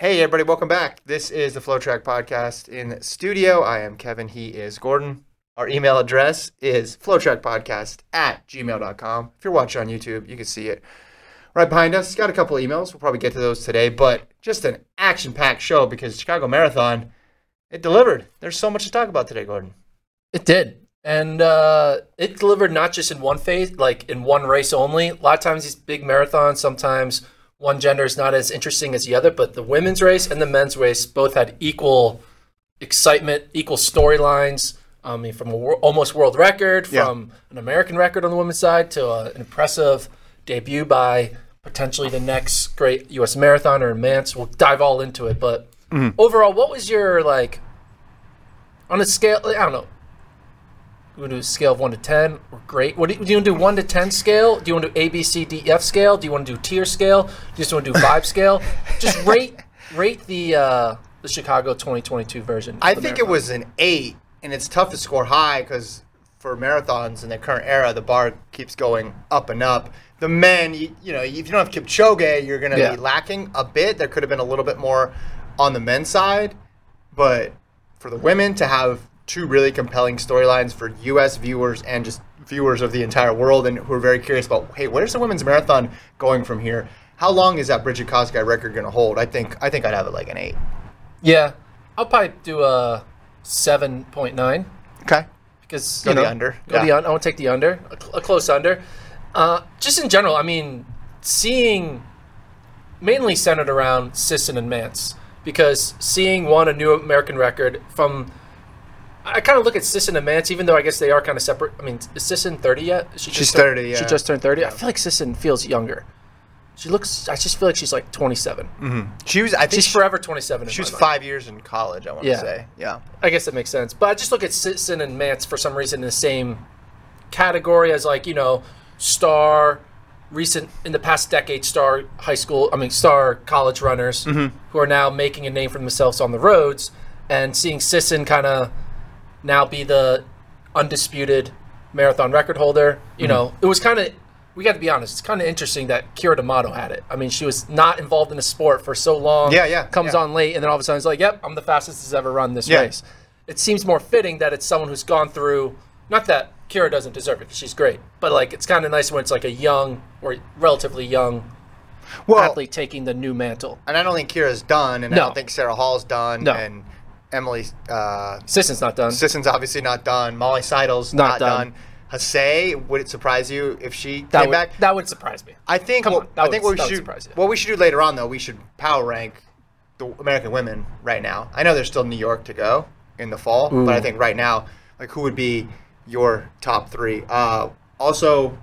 Hey, everybody, welcome back. This is the FloTrack Podcast in studio. I am Kevin. He is Gordon. Our email address is flotrackpodcast at gmail.com. If you're watching on YouTube, you can see it right behind us. Got a couple emails. We'll probably get to those today, but just an action packed show because Chicago Marathon, it delivered. There's so much to talk about today, Gordon. It did. And uh, it delivered not just in one phase, like in one race only. A lot of times, these big marathons, sometimes one gender is not as interesting as the other, but the women's race and the men's race both had equal excitement, equal storylines. I mean, from a wor- almost world record, Yeah. from an American record on the women's side to uh, an impressive debut by potentially the next great U.S. marathoner, Mantz. We'll dive all into it, but overall, what was your like on a scale? I don't know. You want to do a scale of one to ten or great? What do you, do you want to do? One to ten scale? Do you want to do A, B, C, D, F scale? Do you want to do tier scale? Do you just want to do five scale? Just rate rate the uh, the Chicago 2022 version. I the think it was an eight, and it's tough to score high because for marathons in the current era, the bar keeps going up and up. The men, you, you know, if you don't have Kipchoge, you're going to Yeah. be lacking a bit. There could have been a little bit more on the men's side, but for the women to have two really compelling storylines for U.S. viewers and just viewers of the entire world, and who are very curious about, hey, where's the women's marathon going from here? How long is that Brigid Kosgei record going to hold? I think I think I'd have it like an eight. yeah. I'll probably do a seven point nine Okay. because Go you the under, Go the yeah. un- I want to take the under, a, cl- a close under. Uh, just in general, I mean, seeing mainly centered around Sisson and Mantz because seeing one a new American record from. I kind of look at Sisson and Mantz, even though I guess they are kind of separate. I mean, is Sisson 30 yet? She She's just tur- 30, She yeah. just turned 30. I feel like Sisson feels younger. She looks. I just feel like she's like 27. Mm-hmm. She was. I think She's she, forever 27. She was mind. five years in college. I want to Yeah. say. Yeah. I guess that makes sense. But I just look at Sisson and Mantz for some reason in the same category as like, you know, star recent in the past decade star high school I mean star college runners mm-hmm. who are now making a name for themselves on the roads and seeing Sisson kind of now be the undisputed marathon record holder. You hmm. know, it was kind of we got to be honest. It's kind of interesting that Keira D'Amato had it. I mean, she was not involved in the sport for so long. Yeah, yeah, Comes yeah. on late, and then all of a sudden it's like, "Yep, I'm the fastest that's ever run this Yeah. race." It seems more fitting that it's someone who's gone through. Not that Keira doesn't deserve it, she's great, but like it's kind of nice when it's like a young or relatively young Well, athlete taking the new mantle. and I don't think Keira's done, and I don't think Sarah Hall's done, No. and Emily uh, Sisson's not done. Sisson's obviously not done. Molly Seidel's Not not, done. done. Hasay, would it surprise you if she that came would, back? that would surprise me. I think. Come what, on, I think would- what we should what we should do later on though, we should power rank the American women right now. I know there's still New York to go in the fall, but I think right now, like who would be your top three? Uh, also,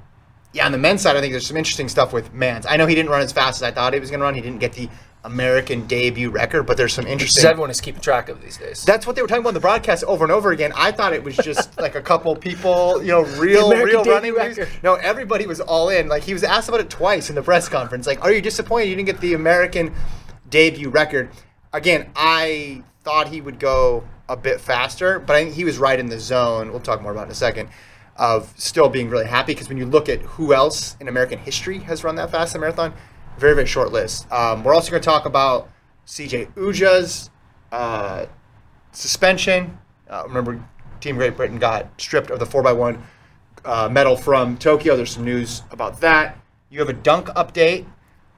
yeah, on the men's side, I think there's some interesting stuff with Mantz. I know he didn't run as fast as I thought he was going to run. He didn't get the American debut record, but there's some Because interesting. everyone is keeping track of these days. That's what they were talking about in the broadcast over and over again. I thought it was just like a couple people, you know, real, real running record. No, everybody was all in. Like he was asked about it twice in the press conference. Like, are you disappointed you didn't get the American debut record? Again, I thought he would go a bit faster, but I think he was right in the zone. We'll talk more about it in a second. Of still being really happy because when you look at who else in American history has run that fast in a marathon, very very short list. Um, we're also going to talk about CJ Ujah's uh, suspension. Uh, remember, Team Great Britain got stripped of the 4x1 uh, medal from Tokyo. There's some news about that. You have a dunk update.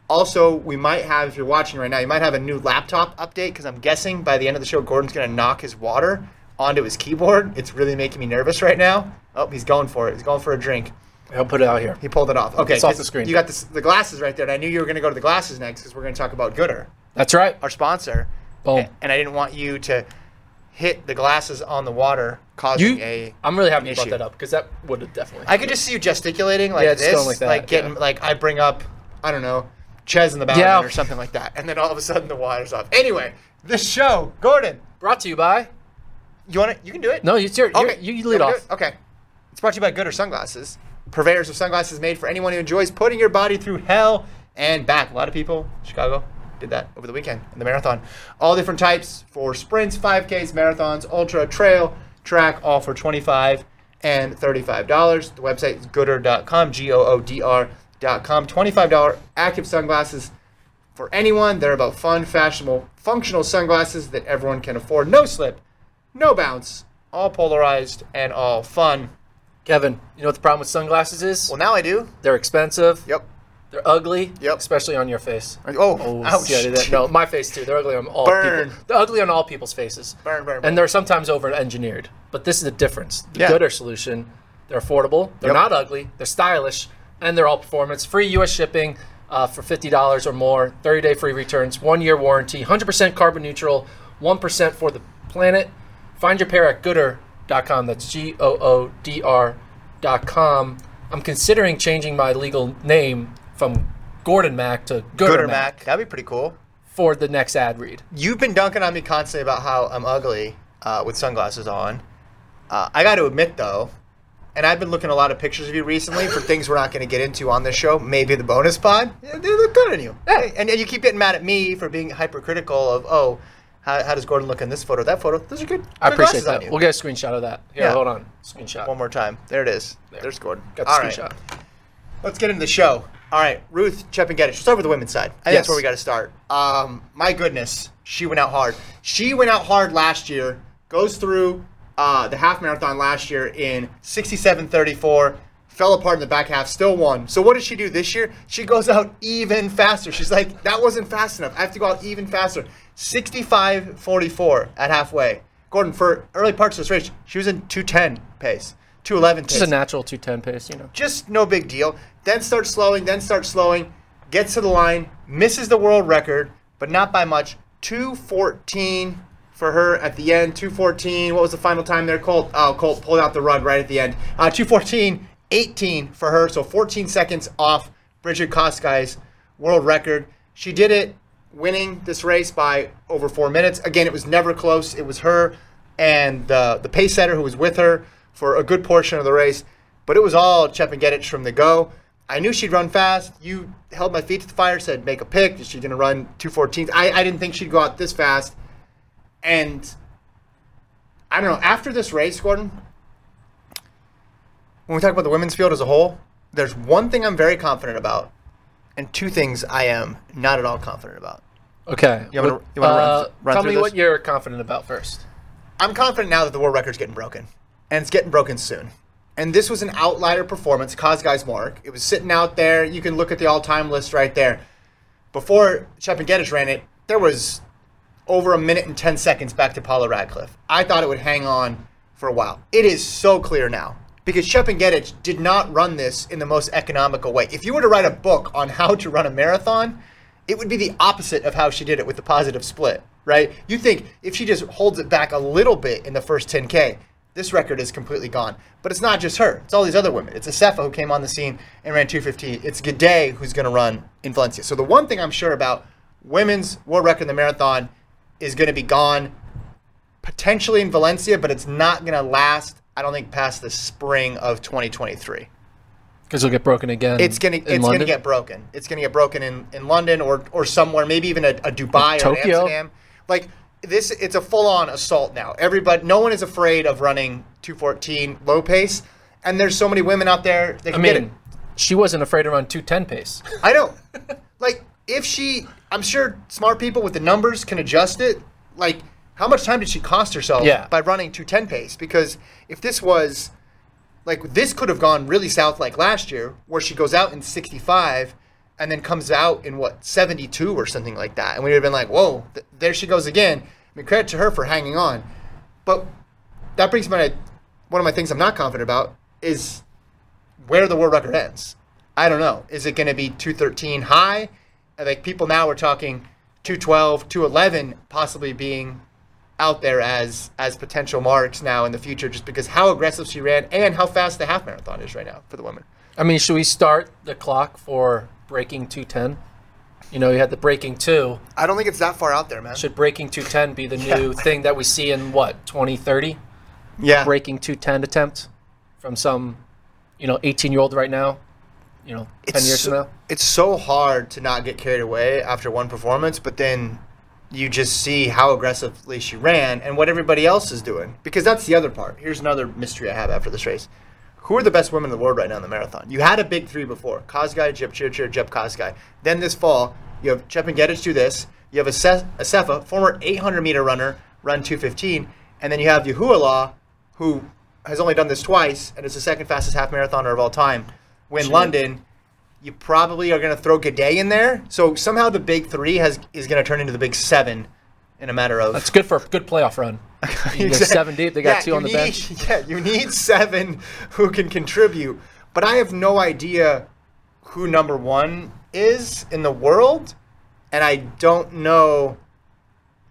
Also, we might have, if you're watching right now, you might have a new laptop update because I'm guessing by the end of the show, Gordon's going to knock his water onto his keyboard. It's really making me nervous right now. Oh, he's going for it. He's going for a drink. I'll put it out here. He pulled it off. Okay, It's off the screen. You got this, the glasses right there, and I knew you were going to go to the glasses next because we're going to talk about Goodr That's right. our sponsor. Boom. A- And I didn't want you to hit the glasses on the water, causing You, a. I'm really happy you brought that up because that would have definitely. I could just see you gesticulating like Yeah, this, like that, getting yeah. like I bring up, I don't know, Ches in the background Yeah. or something like that, and then all of a sudden the water's off. Anyway, this show, Gordon, brought to you by. you want to? You can do it. No, it's your. Okay, You, you lead off. it? Okay. It's brought to you by Goodr Sunglasses. Purveyors of sunglasses made for anyone who enjoys putting your body through hell and back. A lot of people, Chicago, did that over the weekend in the marathon. All different types for sprints, 5Ks, marathons, ultra, trail, track, all for 25 and $35. The website is goodr.com, G O O D R.com. $25 active sunglasses for anyone. They're about fun, fashionable, functional sunglasses that everyone can afford. No slip, no bounce, all polarized and all fun. Kevin, you know what the problem with sunglasses is? Well, now I do. They're expensive. Yep. They're ugly. Yep. Especially on your face. Oh, Oh, ouch. see, I did that. No, my face too. They're ugly on all Burn. people. They're ugly on all people's faces. Burn, burn, burn. And they're sometimes over engineered. But this is the difference. The Yeah. Goodr solution, they're affordable, they're Yep. not ugly, they're stylish, and they're all performance. Free US shipping uh, for $50 or more, 30 day free returns, one year warranty, 100% carbon neutral, 1% for the planet. Find your pair at goodr.com. That's G O O D R.com. I'm considering changing my legal name from Gordon Mac to Goodr, Goodr Mac, Mac. That'd be pretty cool. for the next ad read. You've been dunking on me constantly about how I'm ugly uh, with sunglasses on. Uh, I got to admit, though, and I've been looking at a lot of pictures of you recently for things we're not going to get into on this show, maybe the bonus pod. They look good on you. Hey, and, and you keep getting mad at me for being hypercritical of, oh, how, how does Gordon look in this photo, that photo? Those are good. I good appreciate that. We'll get a screenshot of that. Here, Yeah. hold on. Screenshot. One more time. There it is. There's Gordon. Got the All right. screenshot. Let's get into the show. All right, Ruth Chepngetich. Let's start with the women's side. I think that's where we got to start. Um, my goodness, she went out hard. She went out hard last year. Goes through uh, the half marathon last year in 67:34. Fell apart in the back half. Still won. So what does she do this year? She goes out even faster. She's like, that wasn't fast enough. I have to go out even faster. 65:44 at halfway. Gordon, for early parts of this race, she was in 210 pace, 211 pace Just a natural 210 pace, you know. just no big deal. Then starts slowing, then starts slowing, gets to the line, misses the world record, but not by much. 214 for her at the end. 214. What was the final time there, Colt? Oh, Colt pulled out the rug right at the end. Uh, 214, 18 for her, so 14 seconds off Brigid Kosgei's world record. She did it winning this race by over four minutes. Again, it was never close. It was her and the, the pace setter who was with her for a good portion of the race. But it was all Chepngetich from the go. I knew she'd run fast. You held my feet to the fire, said make a pick. Is she going to run 214? I, I didn't think she'd go out this fast. And I don't know. After this race, Gordon, when we talk about the women's field as a whole, there's one thing I'm very confident about, and two things I am not at all confident about. Okay. You you wanna run uh, run Tell me this? what you're confident about first. I'm confident now that the world record's getting broken, and it's getting broken soon. And this was an outlier performance, Kosgai's mark. It was sitting out there. You can look at the all-time list right there. Before Chepngetich ran it, there was over a minute and 10 seconds back to Paula Radcliffe. I thought it would hang on for a while. It is so clear now because Chepngetich did not run this in the most economical way. If you were to write a book on how to run a marathon, it would be the opposite of how she did it with the positive split, right? You think if she just holds it back a little bit in the first 10K, this record is completely gone. But it's not just her. It's all these other women. It's Assefa who came on the scene and ran 215. It's Gidey who's going to run in Valencia. So the one thing I'm sure about women's world record in the marathon is going to be gone potentially in Valencia, but it's not going to last. I don't think past the spring of 2023. Because it'll get broken again. It's gonna it's gonna get broken. It's gonna get broken in, in London or or somewhere, maybe even a, a Dubai or Tokyo? Amsterdam. Like this, it's a full on assault now. Everybody, no one is afraid of running 214 low pace, and there's so many women out there that I can get it. mean, she wasn't afraid to run 210 pace. I know. like if she, I'm sure smart people with the numbers can adjust it. Like how much time did she cost herself Yeah. by running 210 pace? Because if this was like this could have gone really south like last year, where she goes out in 65 and then comes out in what 72 or something like that, and we would have been like, whoa, th- there she goes again. I mean, credit to her for hanging on. But that brings me to one of my things I'm not confident about is where the world record ends. I don't know. Is it going to be 213 high? Like people now are talking 212, 211 possibly being out there as as potential marks now in the future just because how aggressive she ran and how fast the half marathon is right now for the women. I mean, should we start the clock for breaking 210? You know, you had the breaking two. I don't think it's that far out there, man. Should breaking 210 be the new thing that we see in what 2030? yeah. Breaking 210 attempt from some, you know, 18 year old right now. You know, 10 years so, from now. It's so hard to not get carried away after one performance, but then you just see how aggressively she ran and what everybody else is doing. Because that's the other part. Here's another mystery I have after this race. Who are the best women in the world right now in the marathon? You had a big three before. Kosgei, Jepchirchir, Jep Kosgei. Then this fall, you have Chepngetich do this. You have Ase- Assefa, former 800 meter runner, run 215. And then you have Yehualaw, who has only done this twice and is the second fastest half marathoner of all time, win London you probably are going to throw Gidey in there. So somehow the big three has is going to turn into the big seven in a matter of. That's good for a good playoff run. You get seven deep. They got Yeah, two on the need- bench. Yeah, you need seven who can contribute. But I have no idea who number one is in the world, and I don't know.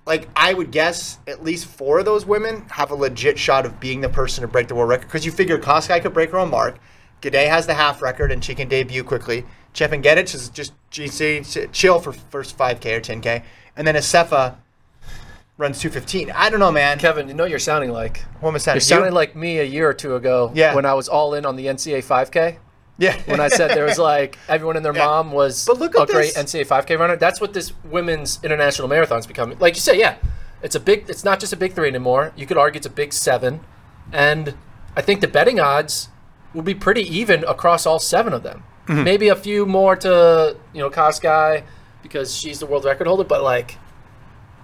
Like I would guess, at least four of those women have a legit shot of being the person to break the world record because you figure Kosgei could break her own mark. Gidey has the half record and she can debut quickly. Chepngetich is just GC chill for first 5K or 10K, and then Assefa runs 215. I don't know, man. Kevin, you know what you're sounding like. What am I sounding? You're sounding like me a year or two ago Yeah. when I was all in on the NCAA 5K. yeah. When I said there was like everyone and their Yeah. mom was But look a at great this. NCAA 5K runner. That's what this women's international marathon's becoming. Like you say, yeah, it's a big. It's not just a big three anymore. You could argue it's a big seven, and I think the betting odds will be pretty even across all seven of them. Mm-hmm. Maybe a few more to you know Kosgei because she's the world record holder, but like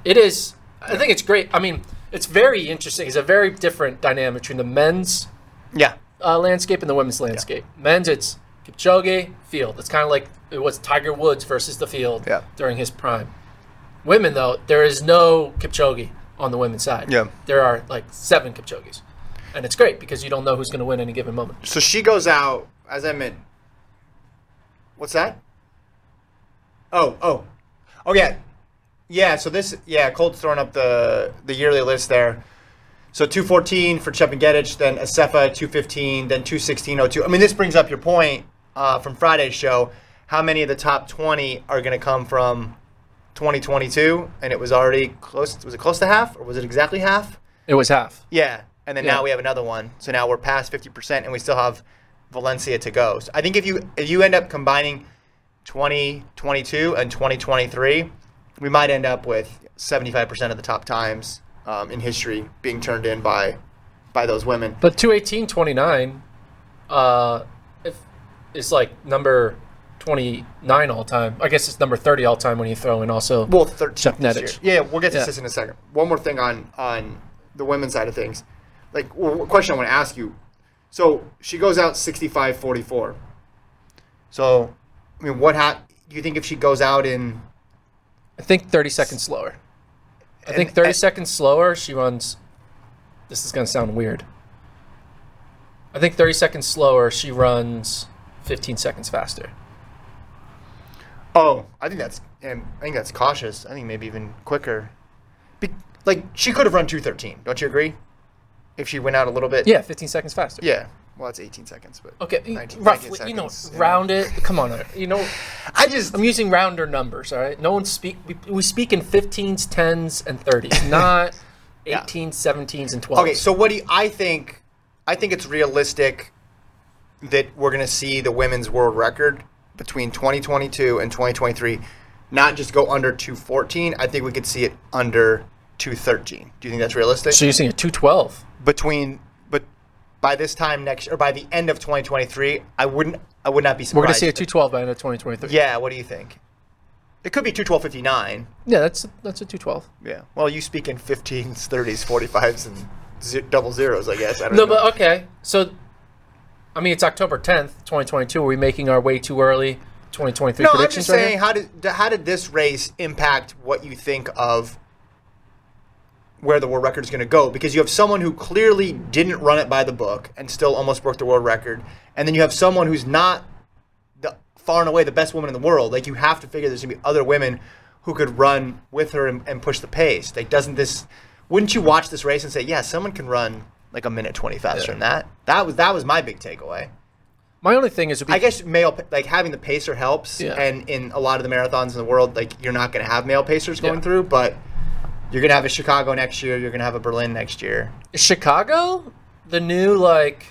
it is. I think it's great. I mean, it's very interesting. It's a very different dynamic between the men's yeah. uh, landscape and the women's landscape. Men's, it's Kipchoge, field. It's kind of like it was Tiger Woods versus the field Yeah. during his prime. Women, though, there is no Kipchoge on the women's side. Yeah. There are like seven Kipchoges. And it's great because you don't know who's going to win any given moment. So she goes out, as I meant. What's that? Oh, oh. Oh, yeah. Yeah, so this, yeah, Colt's throwing up the, the yearly list there. So 214 for Chepngetich, then Assefa 215, then 216.02. I mean, this brings up your point uh, from Friday's show. How many of the top 20 are going to come from 2022? And it was already close. Was it close to half, or was it exactly half? It was half. Yeah, and then Yeah. now we have another one. So now we're past fifty percent, and we still have Valencia to go. So I think if you if you end up combining 2022 and 2023, we might end up with 75 percent of the top times um, in history being turned in by by those women. But 218.29 uh, if, is like number 29 all time. I guess it's number 30 all time when you throw in also. Well, 13 Chuck Yeah, we'll get to Yeah. this in a second. One more thing on on the women's side of things. Like, well, question I want to ask you. So she goes out 65-44. So, I mean, what hap- Do you think if she goes out in I think 30 seconds slower. I think 30 and- seconds slower, she runs. This is going to sound weird. I think 30 seconds slower, she runs 15 seconds faster. Oh, I think that's and I think that's cautious. I think maybe even quicker. Be, like she could have run 213. Don't you agree? If she went out a little bit. Yeah, 15 seconds faster. Yeah. Well, it's 18 seconds, but Okay, 19 roughly, you know, seconds, yeah. round it. Come on, you know, I just I'm using rounder numbers. All right, no one speak. We, we speak in 15s, 10s, and 30s, not Yeah. 18s, 17s, and 12s. Okay, so what do you, I think? I think it's realistic that we're going to see the women's world record between 2022 and 2023 not just go under 214. I think we could see it under 213. Do you think that's realistic? so you're saying a 212? between but by this time next or by the end of 2023, I wouldn't I would not be surprised. We're gonna see a 212 by the end of 2023. Yeah, what do you think? It could be 212.59. yeah, that's that's a 212. Yeah. Well, you speak in 15s, 30s, 45s, and ze- double zeros, I guess. I don't No, know. but okay. So, I mean, it's October 10th, 2022. Are we making our way too early 2023 No, I'm just right saying, here? how did how did this race impact what you think of where the world record is going to go? Because you have someone who clearly didn't run it by the book and still almost broke the world record, and then you have someone who's not the far and away the best woman in the world. Like you have to figure there's going to be other women who could run with her and, and push the pace. Like doesn't this? Wouldn't you watch this race and say, yeah, someone can run like a minute twenty faster than that? That was that was my big takeaway. My only thing is, be- I guess male like having the pacer helps, Yeah. and in a lot of the marathons in the world, like you're not going to have male pacers going Yeah. through, but you're going to have a Chicago next year. You're going to have a Berlin next year. is Chicago, the new like.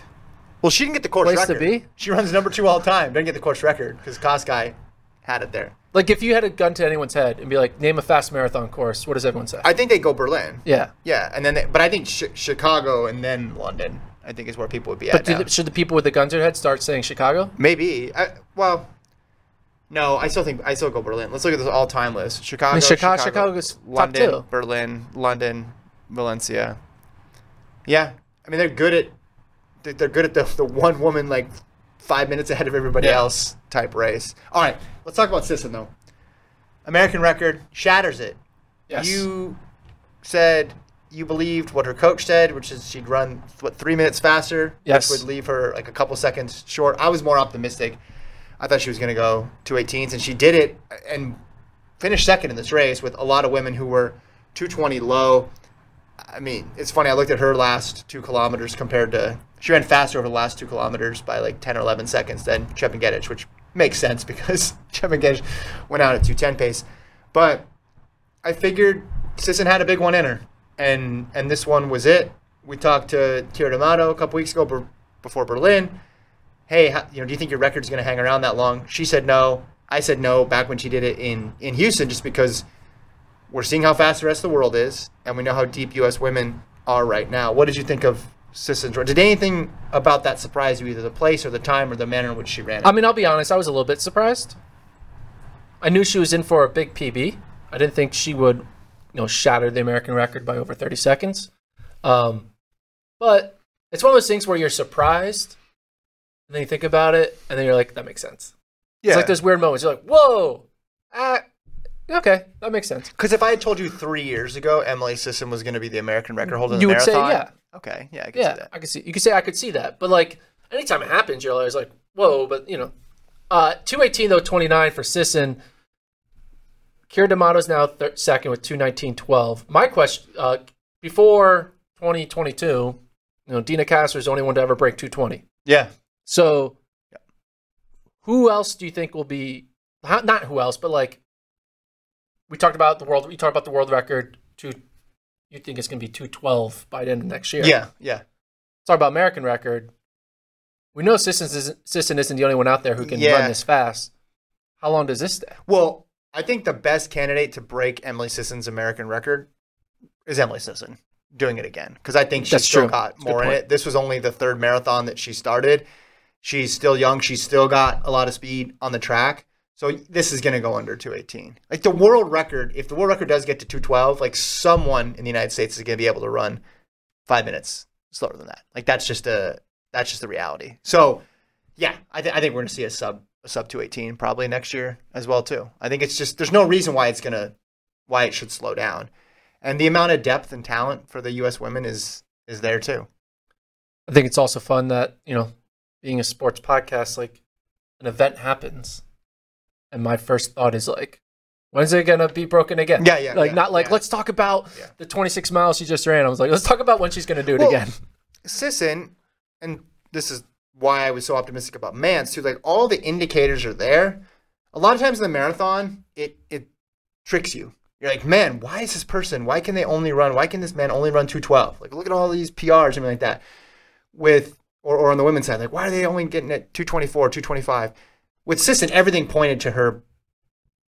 Well, she didn't get the course Place to record. be? She runs number two all time. Didn't get the course record because Kosgei had it there. Like, if you had a gun to anyone's head and be like, name a fast marathon course, what does everyone say? I think they go Berlin. yeah. Yeah, and then they, but I think Chi Chicago and then London. I think is where people would be But at the, should the people with the guns to their head start saying Chicago? Maybe. I, well, no, I still think I still go Berlin. Let's look at this all-time list. Chicago, Chicago- Chicago's top London, two. Berlin, London, Valencia. Yeah, I mean they're good at they're- they're good at the the one woman like five minutes ahead of everybody Yeah. else type race. All right, let's talk about Sisson though. American record shatters it. Yes. You said you believed what her coach said, which is she'd run what three minutes faster, Yes. which would leave her like a couple seconds short. I was more optimistic. I thought she was going to go 218s, and she did it and finished second in this race with a lot of women who were 220 low. I mean, it's funny. I looked at her last two kilometers compared to she ran faster over the last two kilometers by like 10 or 11 seconds than Chepngetich, which makes sense because Chepngetich went out at 210 pace. But I figured Sisson had a big one in her, and and this one was it. We talked to Keira D'Amato a couple weeks ago before Berlin. Hey, how, you know, do you think your record's going to hang around that long? She said no. I said no back when she did it in in Houston, just because we're seeing how fast the rest of the world is, and we know how deep U.S. women are right now. What did you think of Sisson's run? Did anything about that surprise you, either the place or the time or the manner in which she ran it? I mean, I'll be honest, I was a little bit surprised. I knew she was in for a big PB. I didn't think she would, you know, shatter the American record by over 30 seconds. Um, but it's one of those things where you're surprised, and then you think about it, and then you're like, that makes sense. yeah, It's like those weird moments. You're like, whoa, ah, okay, that makes sense. Because if I had told you three years ago Emily Sisson was going to be the American record holder in You the would say, yeah. Okay, yeah, I can Yeah, see that. I could see. You could say I could see that, but like anytime it happens, you're always like, whoa. But you know, uh, two eighteen though twenty nine for Sisson. Keira D'Amato's now thir- second with two nineteen twelve. My question uh, before twenty twenty two, you know, Deena Kastor is the only one to ever break two twenty. Yeah, So, who else do you think will be? Not who else, but like we talked about the world. We talked about the world record. Two, you think it's going to be two twelve by the end of next year? yeah, yeah. talk about American record. We know Sisson isn't, Sisson isn't the only one out there who can Yeah. run this fast. How long does this stay? Well, I think the best candidate to break Emily Sisson's American record is Emily Sisson doing it again because I think she's That's still true. got That's more in it. This was only the third marathon that she started. She's still young. She's still got a lot of speed on the track. So this is going to go under 218. Like the world record, if the world record does get to 212, like someone in the United States is going to be able to run five minutes slower than that. Like that's just a that's just the reality. So yeah, I, th- I think we're going to see a sub a sub 218 probably next year as well too. I think it's just there's no reason why it's going to why it should slow down. And the amount of depth and talent for the US women is is there too. I think it's also fun that, you know, being a sports podcast, like an event happens. And my first thought is like, when's it going to be broken again? Yeah, yeah, Like, yeah, not like, yeah. let's talk about Yeah. the 26 miles she just ran. I was like, let's talk about when she's going to do it Well, again. Sisson, and this is why I was so optimistic about Mantz too. Like all the indicators are there. A lot of times in the marathon, it it tricks you. You're like, man, why is this person? Why can they only run? Why can this man only run 212? Like, look at all these PRs, something like that. With or, or on the women's side, like, why are they only getting at 224, 225? With Sisson, everything pointed to her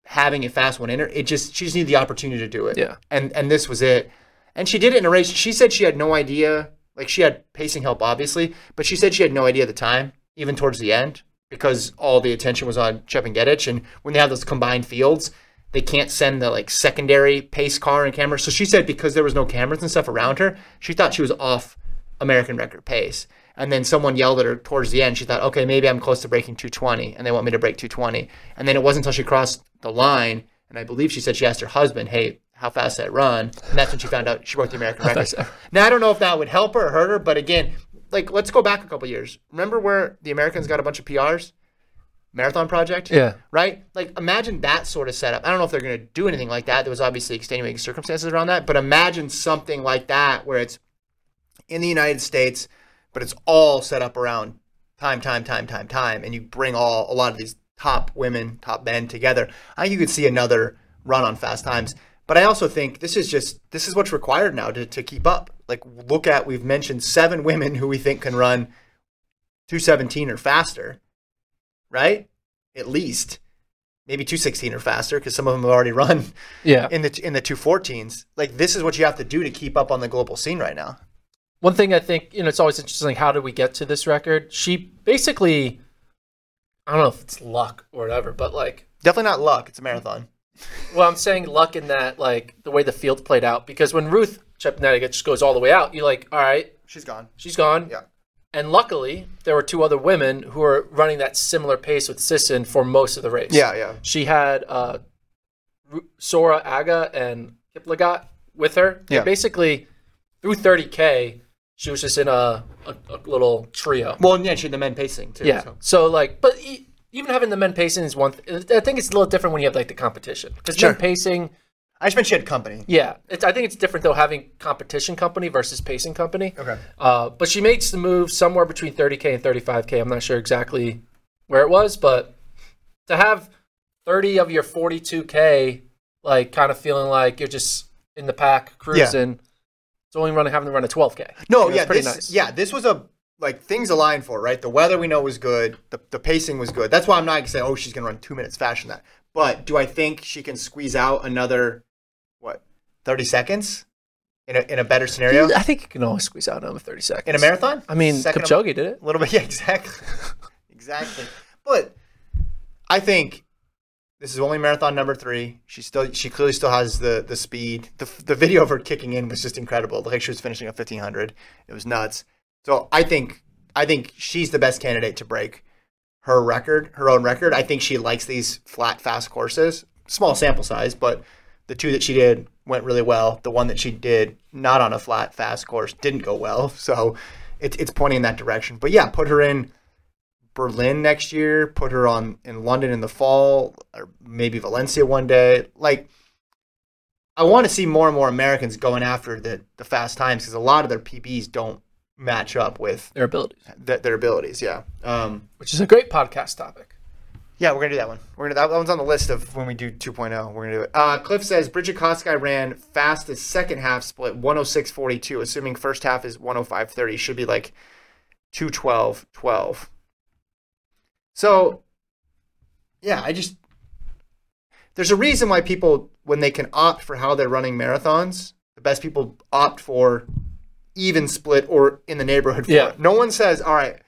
having a fast one in her. It just she just needed the opportunity to do it. Yeah. And and this was it. And she did it in a race. She said she had no idea. Like she had pacing help, obviously, but she said she had no idea at the time, even towards the end, because all the attention was on Chepngetich. And when they have those combined fields, they can't send the like secondary pace car and camera. So she said because there was no cameras and stuff around her, she thought she was off American record pace. And then someone yelled at her towards the end. She thought, okay, maybe I'm close to breaking 220, and they want me to break 220. And then it wasn't until she crossed the line, and I believe she said she asked her husband, hey, how fast did I run? And that's when she found out she broke the American record. Now I don't know if that would help her or hurt her, but again, like let's go back a couple years. Remember where the Americans got a bunch of PRs? Marathon Project? Yeah. Right? Like imagine that sort of setup. I don't know if they're gonna do anything like that. There was obviously extenuating circumstances around that, but imagine something like that where it's in the United States, but it's all set up around time, time, time, time, time, and you bring all a lot of these top women, top men together. I think you could see another run on fast times. But I also think this is just this is what's required now to, to keep up. Like look at we've mentioned seven women who we think can run 217 or faster, right? At least maybe 216 or faster because some of them have already run Yeah. in the in the 214s. Like this is what you have to do to keep up on the global scene right now. One thing I think, you know, it's always interesting. How did we get to this record? She basically, I don't know if it's luck or whatever, but like, Definitely not luck. It's a marathon. well, I'm saying luck in that, like, the way the field played out. Because when Ruth Chepngetich just goes all the way out, you're like, all right, She's gone. she's gone. Yeah. And luckily, there were two other women who were running that similar pace with Sisson for most of the race. Yeah, yeah. She had uh, Sora Aga and Kiplagat with her. Yeah. Basically, through 30K, she was just in a, a, a little trio. Well, yeah, she had the men pacing too. Yeah. so. So like, but e- even having the men pacing is one. Th- I think it's a little different when you have like the competition because Sure. men pacing. I just meant she had company. Yeah, it's, I think it's different though having competition company versus pacing company. Okay. Uh, but she made the move somewhere between 30k and 35k. I'm not sure exactly where it was, but to have 30 of your 42k, like kind of feeling like you're just in the pack cruising. It's only running having to run a 12k. No, yeah, pretty this, nice. yeah, this was a like things aligned for right. The weather we know was good. The the pacing was good. That's why I'm not gonna say, oh, she's gonna run two minutes faster than that. But do I think she can squeeze out another what thirty seconds in a in a better scenario I think you can always squeeze out another 30 seconds in a marathon? I mean, Second Kipchoge did it. A little bit, yeah, exactly, exactly. But I think this is only marathon number three. She still, she clearly still has the the speed. The the video of her kicking in was just incredible. Like she was finishing a fifteen hundred. It was nuts. So I think I think she's the best candidate to break her record, her own record. I think she likes these flat, fast courses. Small sample size, but the two that she did went really well. The one that she did not on a flat, fast course didn't go well. So it, it's pointing in that direction. But yeah, put her in Berlin next year. Put her on in London in the fall, or maybe Valencia one day. Like, I want to see more and more Americans going after the the fast times because a lot of their PBs don't match up with Their abilities, th- their abilities. Yeah. Um, which is a great podcast topic. yeah, we're gonna do that one. We're gonna that one's on the list of when we do 2.0. We're gonna do it. Uh, Cliff says Brigid Kosgei ran fastest second half split 106.42, assuming first half is 105.30. Should be like 212.12. So, yeah, I just there's a reason why people when they can opt for how they're running marathons, the best people opt for even split or in the neighborhood. For Yeah. it. No one says, all right,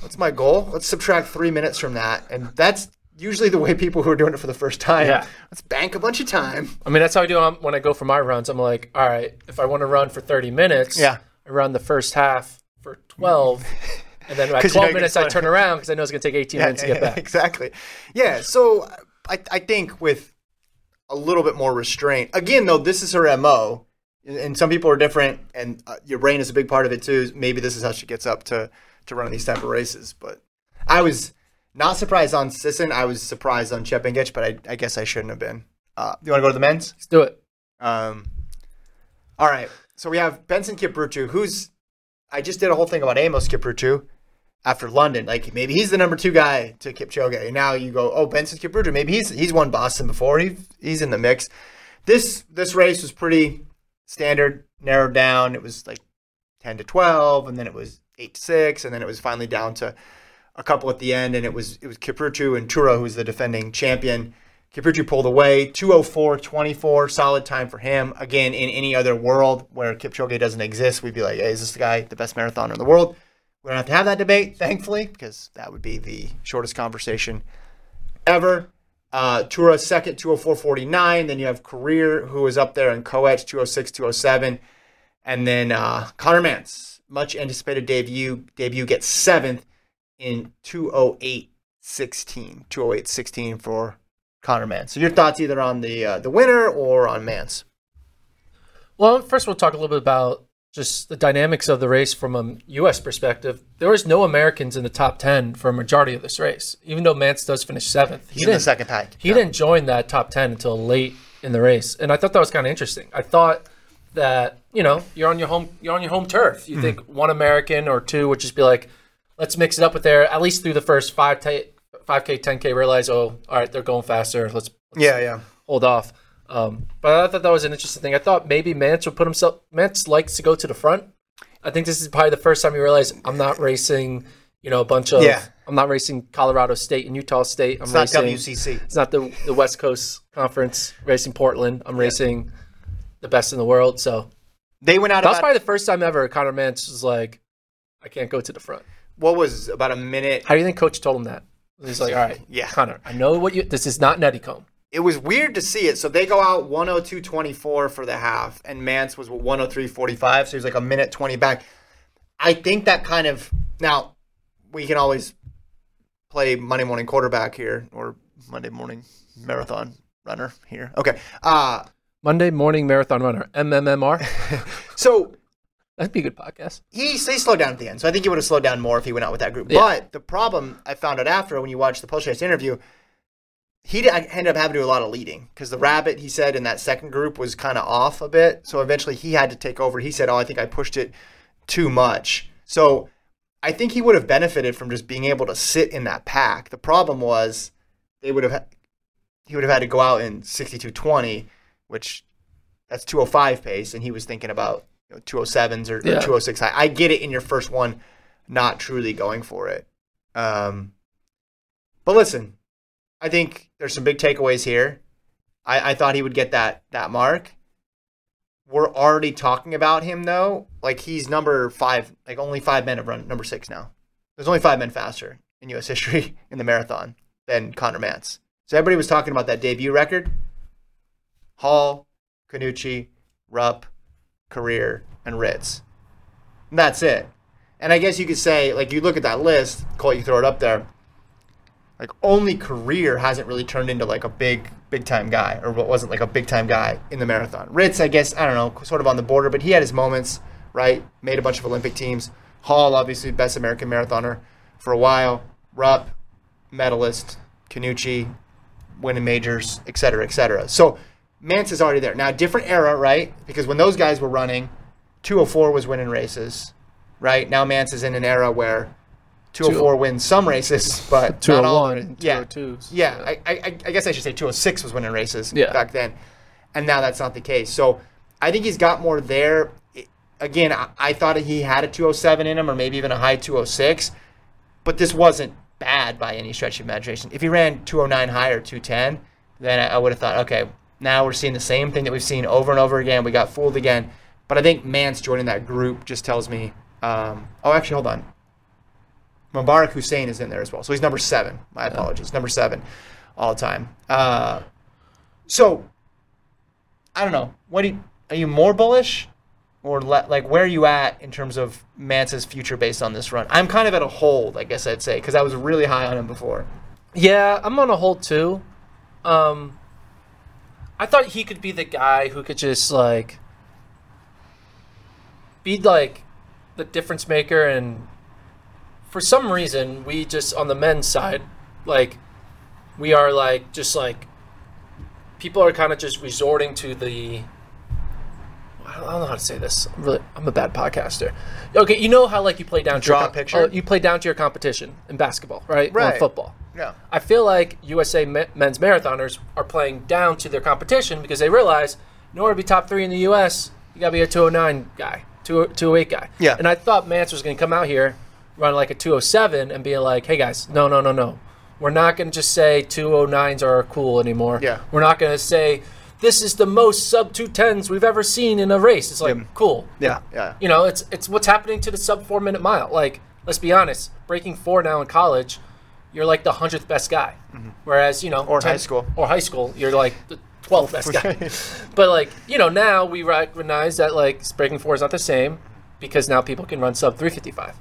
what's my goal? Let's subtract three minutes from that. And that's usually the way people who are doing it for the first time. Yeah. Let's bank a bunch of time. I mean, that's how I do um, when I go for my runs. I'm like, all right, if I want to run for 30 minutes, Yeah. I run the first half for 12, and then at 'Cause 12 you're minutes I turn around because I know it's going to take 18 minutes to get back. exactly. Yeah. So I, I think with a little bit more restraint, again, though, this is her MO. And- And some people are different, and uh, your brain is a big part of it too. Maybe this is how she gets up to to run these type of races. But I was not surprised on Sisson. I was surprised on Chepngetich, but I, I guess I shouldn't have been. Uh, you want to go to the men's? Let's do it. Um, all right. So we have Benson Kipruto, who's I just did a whole thing about Amos Kipruto. After London. Like maybe he's the number two guy to Kipchoge. And now you go, oh, Benson Kipruto. Maybe he's he's won Boston before. He he's in the mix. This this race was pretty standard, narrowed down. It was like ten to twelve, and then it was eight to six, and then it was finally down to a couple at the end, and it was it was Kipruto and Tura who was the defending champion. Kipruto pulled away, 204.24, solid time for him. Again, in any other world where Kipchoge doesn't exist, we'd be like, hey, is this guy, the best marathoner in the world? We don't have to have that debate, thankfully, because that would be the shortest conversation ever. Uh, Tura second, 204.49. Then you have Korir, who is up there in Coetch, 206, 207. And then uh, Conner Mantz, much anticipated debut, debut gets seventh in 208.16. 208.16 for Conner Mantz. So your thoughts either on the uh, the winner or on Mantz? Well, first we'll talk a little bit about just the dynamics of the race from a U.S. perspective. There was no Americans in the top ten for a majority of this race, even though Mantz does finish seventh. He's in the second pack. He didn't join that top ten until late in the race, and I thought that was kind of interesting. I thought that you know you're on your home you're on your home turf. You mm-hmm. think one American or two would just be like, let's mix it up with there at least through the first five t- 5k 10k realize oh all right they're going faster let's, let's Yeah, yeah. hold off um, but i thought that was an interesting thing. I thought maybe Mantz would put himself Mantz likes to go to the front. I think this is probably the first time you realize i'm not racing you know a bunch of Yeah. i'm not racing colorado state and utah state. I'm It's not racing WCC. it's not the, the west coast conference racing portland. I'm racing the best in the world. So They went out That's about, probably the first time ever Conner Mantz was like i can't go to the front. What was about a minute. how do you think coach told him that? He's like all right Yeah. connor i know what you this is not comb It was weird to see it. So they go out 102.24 for the half, and Mantz was 103.45. So he was like a minute 20 back. I think that kind of. Now, we can always play Monday morning quarterback here or Monday morning marathon runner here. Okay. Uh, Monday morning marathon runner, MMMR. so That'd be a good podcast. he they slowed down at the end. So I think he would have slowed down more if he went out with that group. Yeah. But the problem I found out after when you watch the post race interview, he ended up having to do a lot of leading because the rabbit he said in that second group was kind of off a bit. So eventually he had to take over. He said, "Oh, I think I pushed it too much." So I think he would have benefited from just being able to sit in that pack. The problem was they would have ha- he would have had to go out in 62.20, which that's 205 pace, and he was thinking about you know, 207s or, or 206 high. I get it in your first one, not truly going for it. Um, but listen, I think there's some big takeaways here. I, I thought he would get that that mark. We're already talking about him though, like he's number five. Like only five men have run number six now. There's only five men faster in U.S. history in the marathon than Conner Mantz. So everybody was talking about that debut record. Hall, Khannouchi, Rupp, Korir, and Ritz. And that's it. And I guess you could say, like, you look at that list, Colt, you throw it up there. Like, only Korir hasn't really turned into like a big, big time guy, or what wasn't like a big time guy in the marathon. Ritz, I guess, I don't know, sort of on the border, but he had his moments, right? Made a bunch of Olympic teams. Hall, obviously, best American marathoner for a while. Rupp, medalist. Khannouchi, winning majors, et cetera, et cetera. So Mantz is already there. Now, different era, right? Because when those guys were running, 204 was winning races, right? Now Mantz is in an era where 204 wins some races, but not all. 201 and Yeah, 202s. yeah. I, I, I guess I should say 206 was winning races Yeah. back then, and now that's not the case. So I think he's got more there. Again, I, I thought he had a 207 in him, or maybe even a high 206, but this wasn't bad by any stretch of imagination. If he ran 209 high or 210, then I, I would have thought, okay, now we're seeing the same thing that we've seen over and over again. We got fooled again. But I think Mantz joining that group just tells me. Um, oh, actually, hold on. Mubarak Hussein is in there as well. So he's number seven. My apologies. Number seven all the time. Uh, so, I don't know. What do you, are you more bullish? Or le- like, where are you at in terms of Mantz's future based on this run? I'm kind of at a hold, I guess I'd say, because I was really high on him before. Yeah, I'm on a hold too. Um, I thought he could be the guy who could just like be like the difference maker, and for some reason, we just on the men's side, like we are like just like people are kind of just resorting to the I don't know how to say this. I'm really, I'm a bad podcaster. Okay, you know how like you play down to Draw your a picture? you play down to your competition in basketball, right? Or Right. in football. Yeah. I feel like USA men's marathoners are playing down to their competition because they realize in order to be top three in the U.S., you gotta be a 209 guy, 2 208 guy. Yeah. And I thought Mantz was gonna come out here, run like a 207, and be like, "Hey guys, no, no, no, no, we're not gonna just say 209s are cool anymore. Yeah. We're not gonna say this is the most sub 210s we've ever seen in a race. It's like Yeah. cool. Yeah, yeah. You know, it's it's what's happening to the sub four minute mile. Like, let's be honest, breaking four now in college, you're like the hundredth best guy. Whereas, you know, Mm-hmm. Or in high school. or high school, you're like the twelfth best guy. but like, you know, now we recognize that like breaking four is not the same because now people can run sub three fifty five.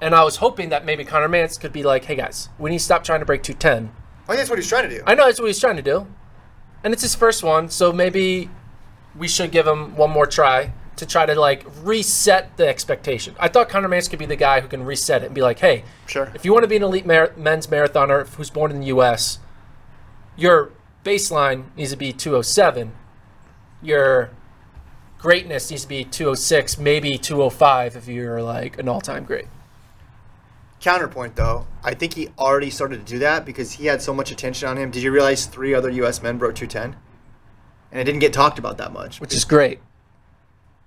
And I was hoping that maybe Conner Mantz could be like, hey guys, we need to stop trying to break two ten. Oh, I think that's what he's trying to do. I know that's what he's trying to do. And it's his first one, so maybe we should give him one more try to try to like reset the expectation. I thought Conner Mantz could be the guy who can reset it and be like, hey, Sure. if you want to be an elite mar- men's marathoner who's born in the US, your baseline needs to be 207. Your greatness needs to be 206, maybe 205 if you're like an all-time great. Counterpoint though, I think he already started to do that because he had so much attention on him. Did you realize three other U.S. men broke 210? And it didn't get talked about that much. Which is great.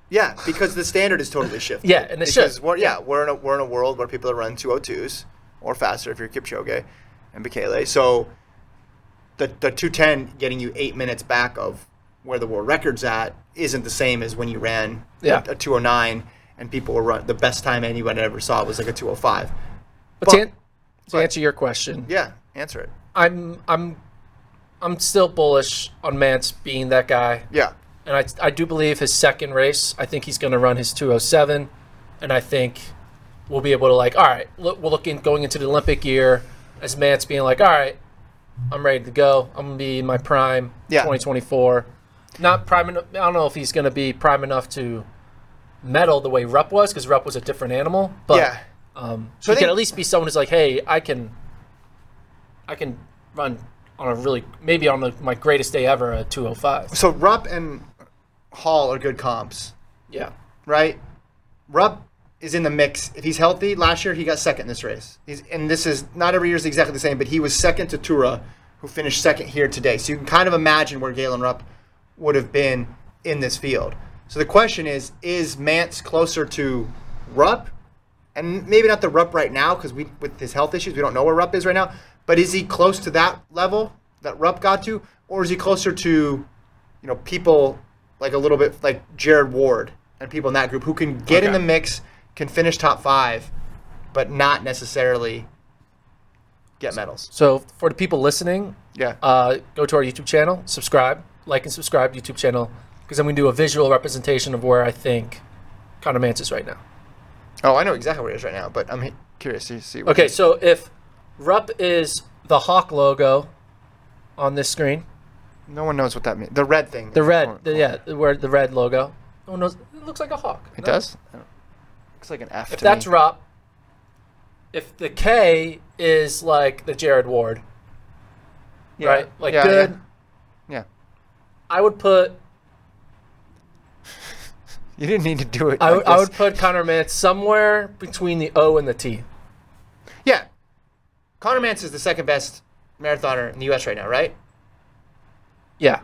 Yeah, because the standard is totally shifted. Yeah, and it because should. We're, yeah, we're in a we're in a world where people are running 202s or faster if you're Kipchoge and Bekele. So the the 210 getting you eight minutes back of where the world record's at isn't the same as when you ran Yeah. a, a 209 and people were run the best time anyone ever saw was like a 205. But, But- to, an- to but- answer your question, Yeah, answer it. I'm I'm I'm still bullish on Mantz being that guy, Yeah. and I I do believe his second race. I think he's going to run his 207, and I think we'll be able to like, all right, look, we're looking going into the Olympic year as Mantz being like, all right, I'm ready to go. I'm gonna be in my prime, Yeah. 2024. Not prime. enough I don't know if he's going to be prime enough to medal the way Rupp was, because Rupp was a different animal. But yeah. Um, So he I can at least be someone who's like, hey, I can, I can run on a really maybe on the, my greatest day ever a 205. So Rupp and Hall are good comps. Yeah, right? Rupp is in the mix. If he's healthy, last year he got second in this race. He's and this is not every year is exactly the same, but he was second to Tura, who finished second here today. So you can kind of imagine where Galen Rupp would have been in this field. So the question is: Is Mantz closer to Rupp? And maybe not the Rupp right now, because we with his health issues, we don't know where Rupp is right now. But is he close to that level that Rupp got to, or is he closer to you know, people like a little bit like Jared Ward and people in that group who can get in the mix, can finish top five, but not necessarily get medals. So for the people listening, Yeah. uh, go to our YouTube channel, subscribe, like and subscribe YouTube channel, because then we do a visual representation of where I think Conner Mantz is right now. Oh, I know exactly where he is right now, but I'm curious to see. What Okay, so if Rupp is the Hawk logo on this screen, no one knows what that means. The red thing. the red, the, yeah, where the red logo, no one knows. It looks like a hawk. It No? does. Looks like an F. If that's me. Rupp, if the K is like the Jared Ward, Yeah. right? Like Yeah, good. Yeah. yeah. I would put You didn't need to do it. I, like would I would put Conner Mantz somewhere between the O and the T. Yeah. Conner Mantz is the second best marathoner in the U.S. right now, right? Yeah.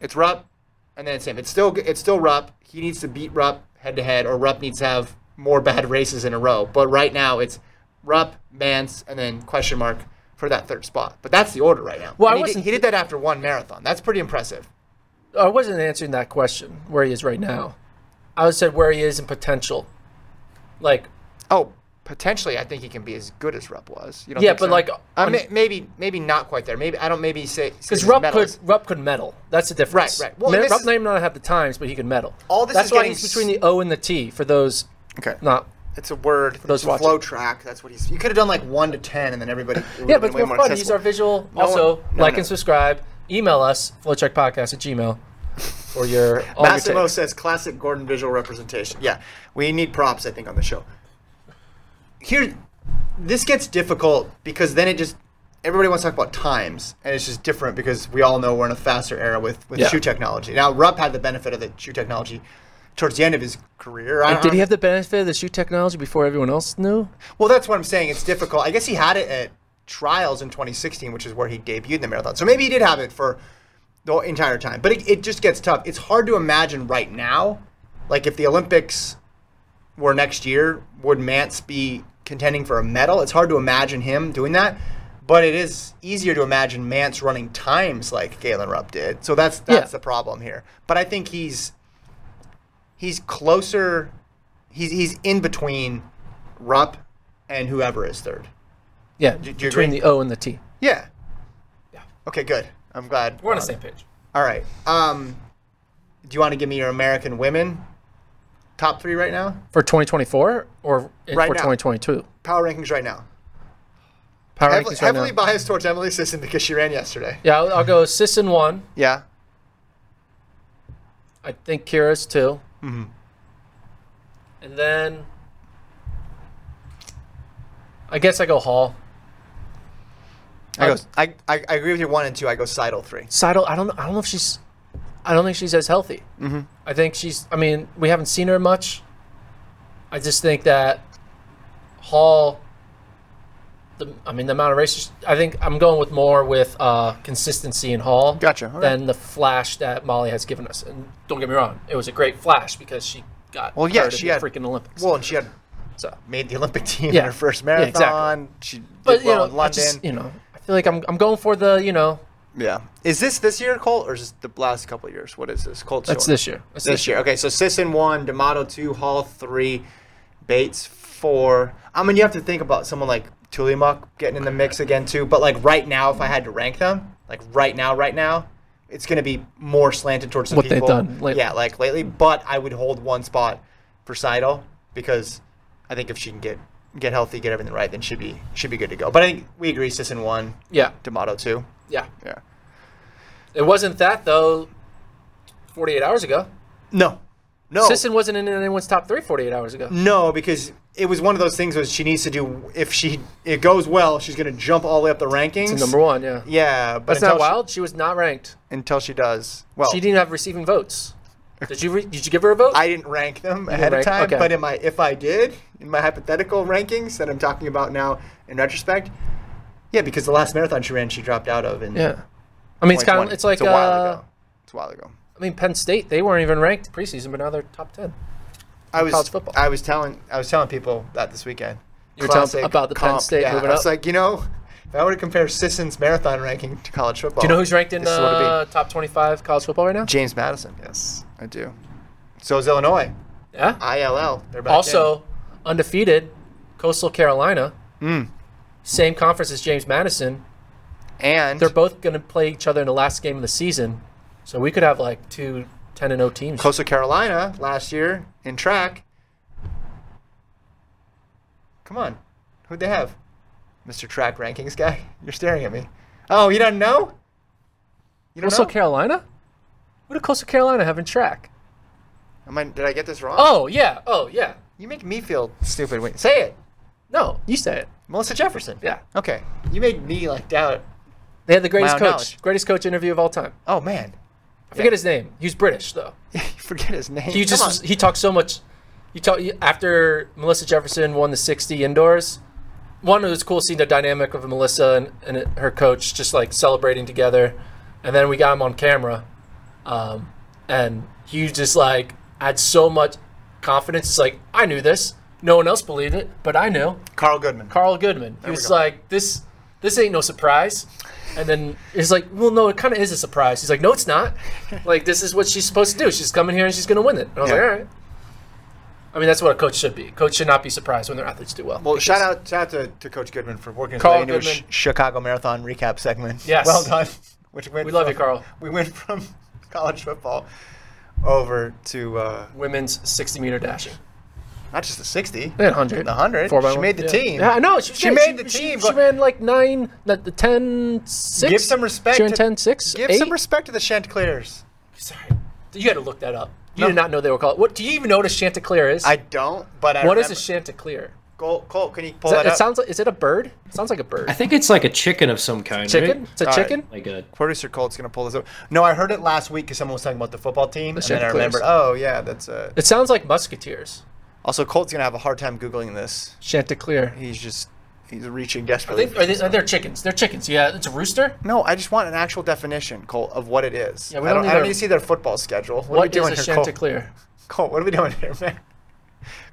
It's Rupp, and then it's him. It's still it's still Rupp. He needs to beat Rupp head to head, or Rupp needs to have more bad races in a row. But right now it's Rupp, Mantz, and then question mark for that third spot. But that's the order right now. Well, I And he, did, wasn't- he did that after one marathon. That's pretty impressive. I wasn't answering that question where he is right now. I said where he is in potential. Like Oh, potentially, I think he can be as good as Rupp was. You don't Yeah, but so? like, uh, on- may- maybe maybe not quite there. Maybe I don't maybe say because Rupp could Rupp could medal. That's the difference. Right, right. Well, Me- this Rupp may not have the times, but he could medal. All this That's is why getting he's s- between the O and the T for those okay. not. It's a word. those it's a FloTrack. That's what he's. You could have done like one to ten, and then everybody. Yeah, but it's more fun. He's accessible. our visual. No also, one- no, like no. and subscribe. Email us flotrackpodcast at gmail for your all your Massimo says classic Gordon visual representation. Yeah, we need props, I think, on the show. Here, this gets difficult because then it just everybody wants to talk about times, and it's just different because we all know we're in a faster era with with Yeah. shoe technology. Now, Rupp had the benefit of the shoe technology towards the end of his career. Did he have the benefit of the shoe technology before everyone else knew? Well, that's what I'm saying. It's difficult. I guess he had it at trials in 2016, which is where he debuted in the marathon. So maybe he did have it for the entire time. But it, it just gets tough. It's hard to imagine right now, like if the Olympics were next year, would Mantz be contending for a medal? It's hard to imagine him doing that. But it is easier to imagine Mantz running times like Galen Rupp did. So that's that's Yeah. the problem here. But I think he's he's closer. He's he's in between Rupp and whoever is third. Yeah, do you between the O and the T. Yeah. Yeah. Okay, good. I'm glad. We're on the same page. All right. Um, do you want to give me your American women top three right now? For 2024 or Right for now. 2022? Power rankings right now. Power Heavily, rankings right heavily now. biased towards Emily Sisson because she ran yesterday. Yeah, I'll, I'll go Sisson one. Yeah. I think Keira's 2 Mm-hmm. And then I guess I go Hall. I go. I, I, I agree with your one and two. I go Seidel three. Seidel, I don't I don't know if she's I don't think she's as healthy. Mm-hmm. I think she's I mean, we haven't seen her much. I just think that Hall the I mean the amount of races I think I'm going with more with uh, consistency in Hall Gotcha, okay. than the flash that Molly has given us. And don't get me wrong, it was a great flash because she got Well, yeah, she had- freaking Olympics. Well, and she had so made the Olympic team Yeah. in her first Yeah, exactly. She did but well know, in London. just, you know, feel like I'm I'm going for the, you know, yeah. Is this this year, Colt, or is this the last couple of years? What is this? Colt. that's this year. That's this year. Okay, so Sisson one, D'Amato two, Hall three, Bates four. I mean, you have to think about someone like Tuliamuk getting in the mix again too. But like right now, if I had to rank them, like right now, right now, it's going to be more slanted towards the What they've people. done lately. Yeah, like lately. But I would hold one spot for Seidel because I think if she can get get healthy, get everything right, then she'd be should be good to go. But I think we agree, Sisson one, Yeah. D'Amato two. Yeah. Yeah. It wasn't that though 48 hours ago. No. No. Sisson wasn't in anyone's top three 48 hours ago. No, because it was one of those things where she needs to do. If she it goes well, she's going to jump all the way up the rankings. It's number one, yeah. Yeah, but That's until not she- wild. She was not ranked. until she does. Well, She didn't have receiving votes. Did you? Re- did you give her a vote? I didn't rank them ahead of time, okay. but in my if I did in my hypothetical rankings that I'm talking about now in retrospect, yeah, because the last marathon she ran, she dropped out of. In yeah. I mean, it's kind of it's like a while uh, ago. It's a while ago. I mean, Penn State they weren't even ranked preseason, but now they're top ten. I was college football. I was telling I was telling people that this weekend. You were telling Classic about the Penn comp, State yeah. moving I was like, you know, if I were to compare Sisson's marathon ranking to college football, Do you know who's ranked in this is what it'd be. uh, top twenty-five college football right now? James Madison. Yes, I do. So is Illinois. Yeah. ILL. They're back Also undefeated, Coastal Carolina. Hmm. Same conference as James Madison. and They're both going to play each other in the last game of the season, so we could have like two 10 and 0 teams. Coastal Carolina last year in track. Come on, who'd they have? Mr. Track Rankings guy. You're staring at me. Oh, you don't know? You don't Coastal know? Carolina? What did Coastal Carolina have in track? Am I, did I get this wrong? Oh yeah, oh yeah. You make me feel stupid. Wait, say it. No, you say it. Melissa Jefferson. Yeah. Okay. You made me like doubt. They had the greatest coach, knowledge. greatest coach interview of all time. Oh man. I forget his name. He was British though. you forget his name. He just was, he talked so much. You talked after Melissa Jefferson won the 60 indoors. One, it was cool seeing the dynamic of Melissa and, and her coach just like celebrating together, and then we got him on camera, um, and he just like had so much confidence. It's like I knew this. No one else believed it, but I knew. Carl Goodman. Carl Goodman. He was like, "This, this ain't no surprise." And then he's like, "Well, no, it kind of is a surprise." He's like, "No, it's not. like, this is what she's supposed to do. She's coming here and she's gonna win it." And I was Yeah. like, "All right." I mean, that's what a coach should be. Coach should not be surprised when their athletes do well. Well, because- shout out, shout out to, to Coach Goodman for working Carl into a sh- Chicago Marathon recap segment. Yes. well done. Which went We love you, Carl. We went from college football over to uh, women's 60 meter dashing. not just the sixty, They had 100. the hundred. Four by She one. made the Yeah. team. Yeah, I know. She, She yeah, made the team, She, but- ran like nine, not the 10, 6. Give some respect. She ran to, 10, 6, Give 8. some respect to the Chanticleers. Sorry. You had to look that up. You No. did not know they were called. What do you even know what a Chanticleer is? I don't, but I What is remember- a Chanticleer? Colt, Colt, can you pull Is that, that, it up? sounds like is it a bird? It sounds like a bird. I think it's like a chicken of some kind. chicken. right? It's a All right. chicken. Like a Producer Colt's gonna pull this up. No, I heard it last week because someone was talking about the football team, and then I remembered. Oh yeah, that's uh. It sounds like musketeers. Also, Colt's gonna have a hard time googling this. Chanticleer. He's just he's reaching Are desperately. they, are they, are they chickens? They're chickens. Yeah, it's a rooster. no, I just want an actual definition, Colt, of what it is. Yeah, we I don't don't. need I don't their- need to see their football schedule. What, What are we is doing a here, Colt? chanticleer? Colt, what are we doing here, man?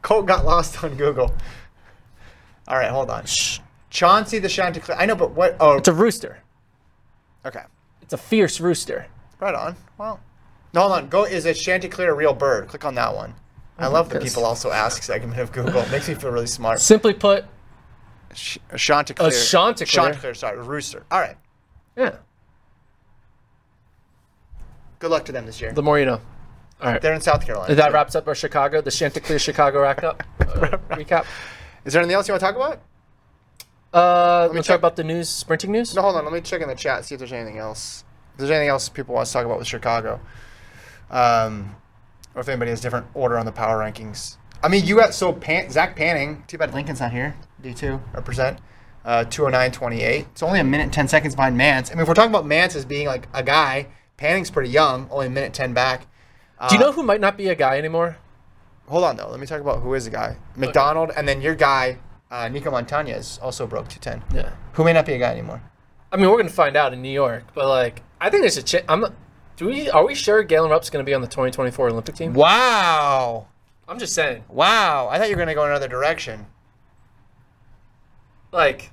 Colt got lost on Google. All right, hold on. Shh. Chauncey the Chanticleer. I know, but what? Oh, It's a rooster. okay. It's a fierce rooster. Right on. Well, no, hold on. Go. Is a Chanticleer a real bird? Click on that one. I love the people also ask segment of Google. It makes me feel really smart. Simply put, Sh- a Chanticleer. A Chanticleer. Chanticleer. Sorry, a rooster. All right. yeah. Good luck to them this year. The more you know. All right. They're in South Carolina. That so- wraps up our Chicago, the Chanticleer Chicago rack up uh, recap. Is there anything else you want to talk about? Uh, me let's check- talk about the news, sprinting news. No, hold on. Let me check in the chat see if there's anything else. If there's anything else people want to talk about with Chicago, um, or if anybody has different order on the power rankings. I mean, you got so Pan, Zach Panning. Too bad Lincoln's not here. D two represent. Uh, 209.28. It's only a minute and 10 seconds behind Mantz. I mean, if we're talking about Mantz as being like a guy, Panning's pretty young, only a minute 10 back. Do you know who might not be a guy anymore? Hold on, though. Let me talk about who is the guy. McDonald, and then your guy, uh, Nico is also broke 210. Yeah. Who may not be a guy anymore. I mean, we're gonna find out in New York, but like, I think there's a chance. I'm not. Do we? Are we sure Galen Rupp's gonna be on the 2024 Olympic team? Wow. I'm just saying. Wow. I thought you were going to go another direction. Like,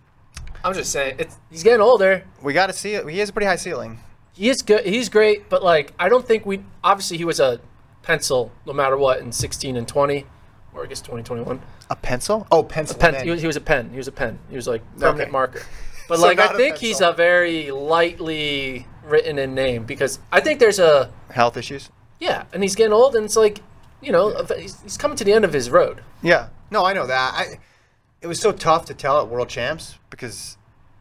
I'm just saying. It's he's getting older. We got to see it. He has a pretty high ceiling. He is good. He's great, but like, I don't think we. Obviously, he was a pencil no matter what in 16 and 20, or I guess 2021. A pencil? Oh, pencil. Pen. He was, he was a pen. He was a pen. He was like permanent Okay. marker. But So like, I a think he's a very lightly written in name because I think there's a Health issues? yeah, and he's getting old, and it's like, you know, he's, he's coming to the end of his road. Yeah. No, I know that. I, it was so tough to tell at World Champs because,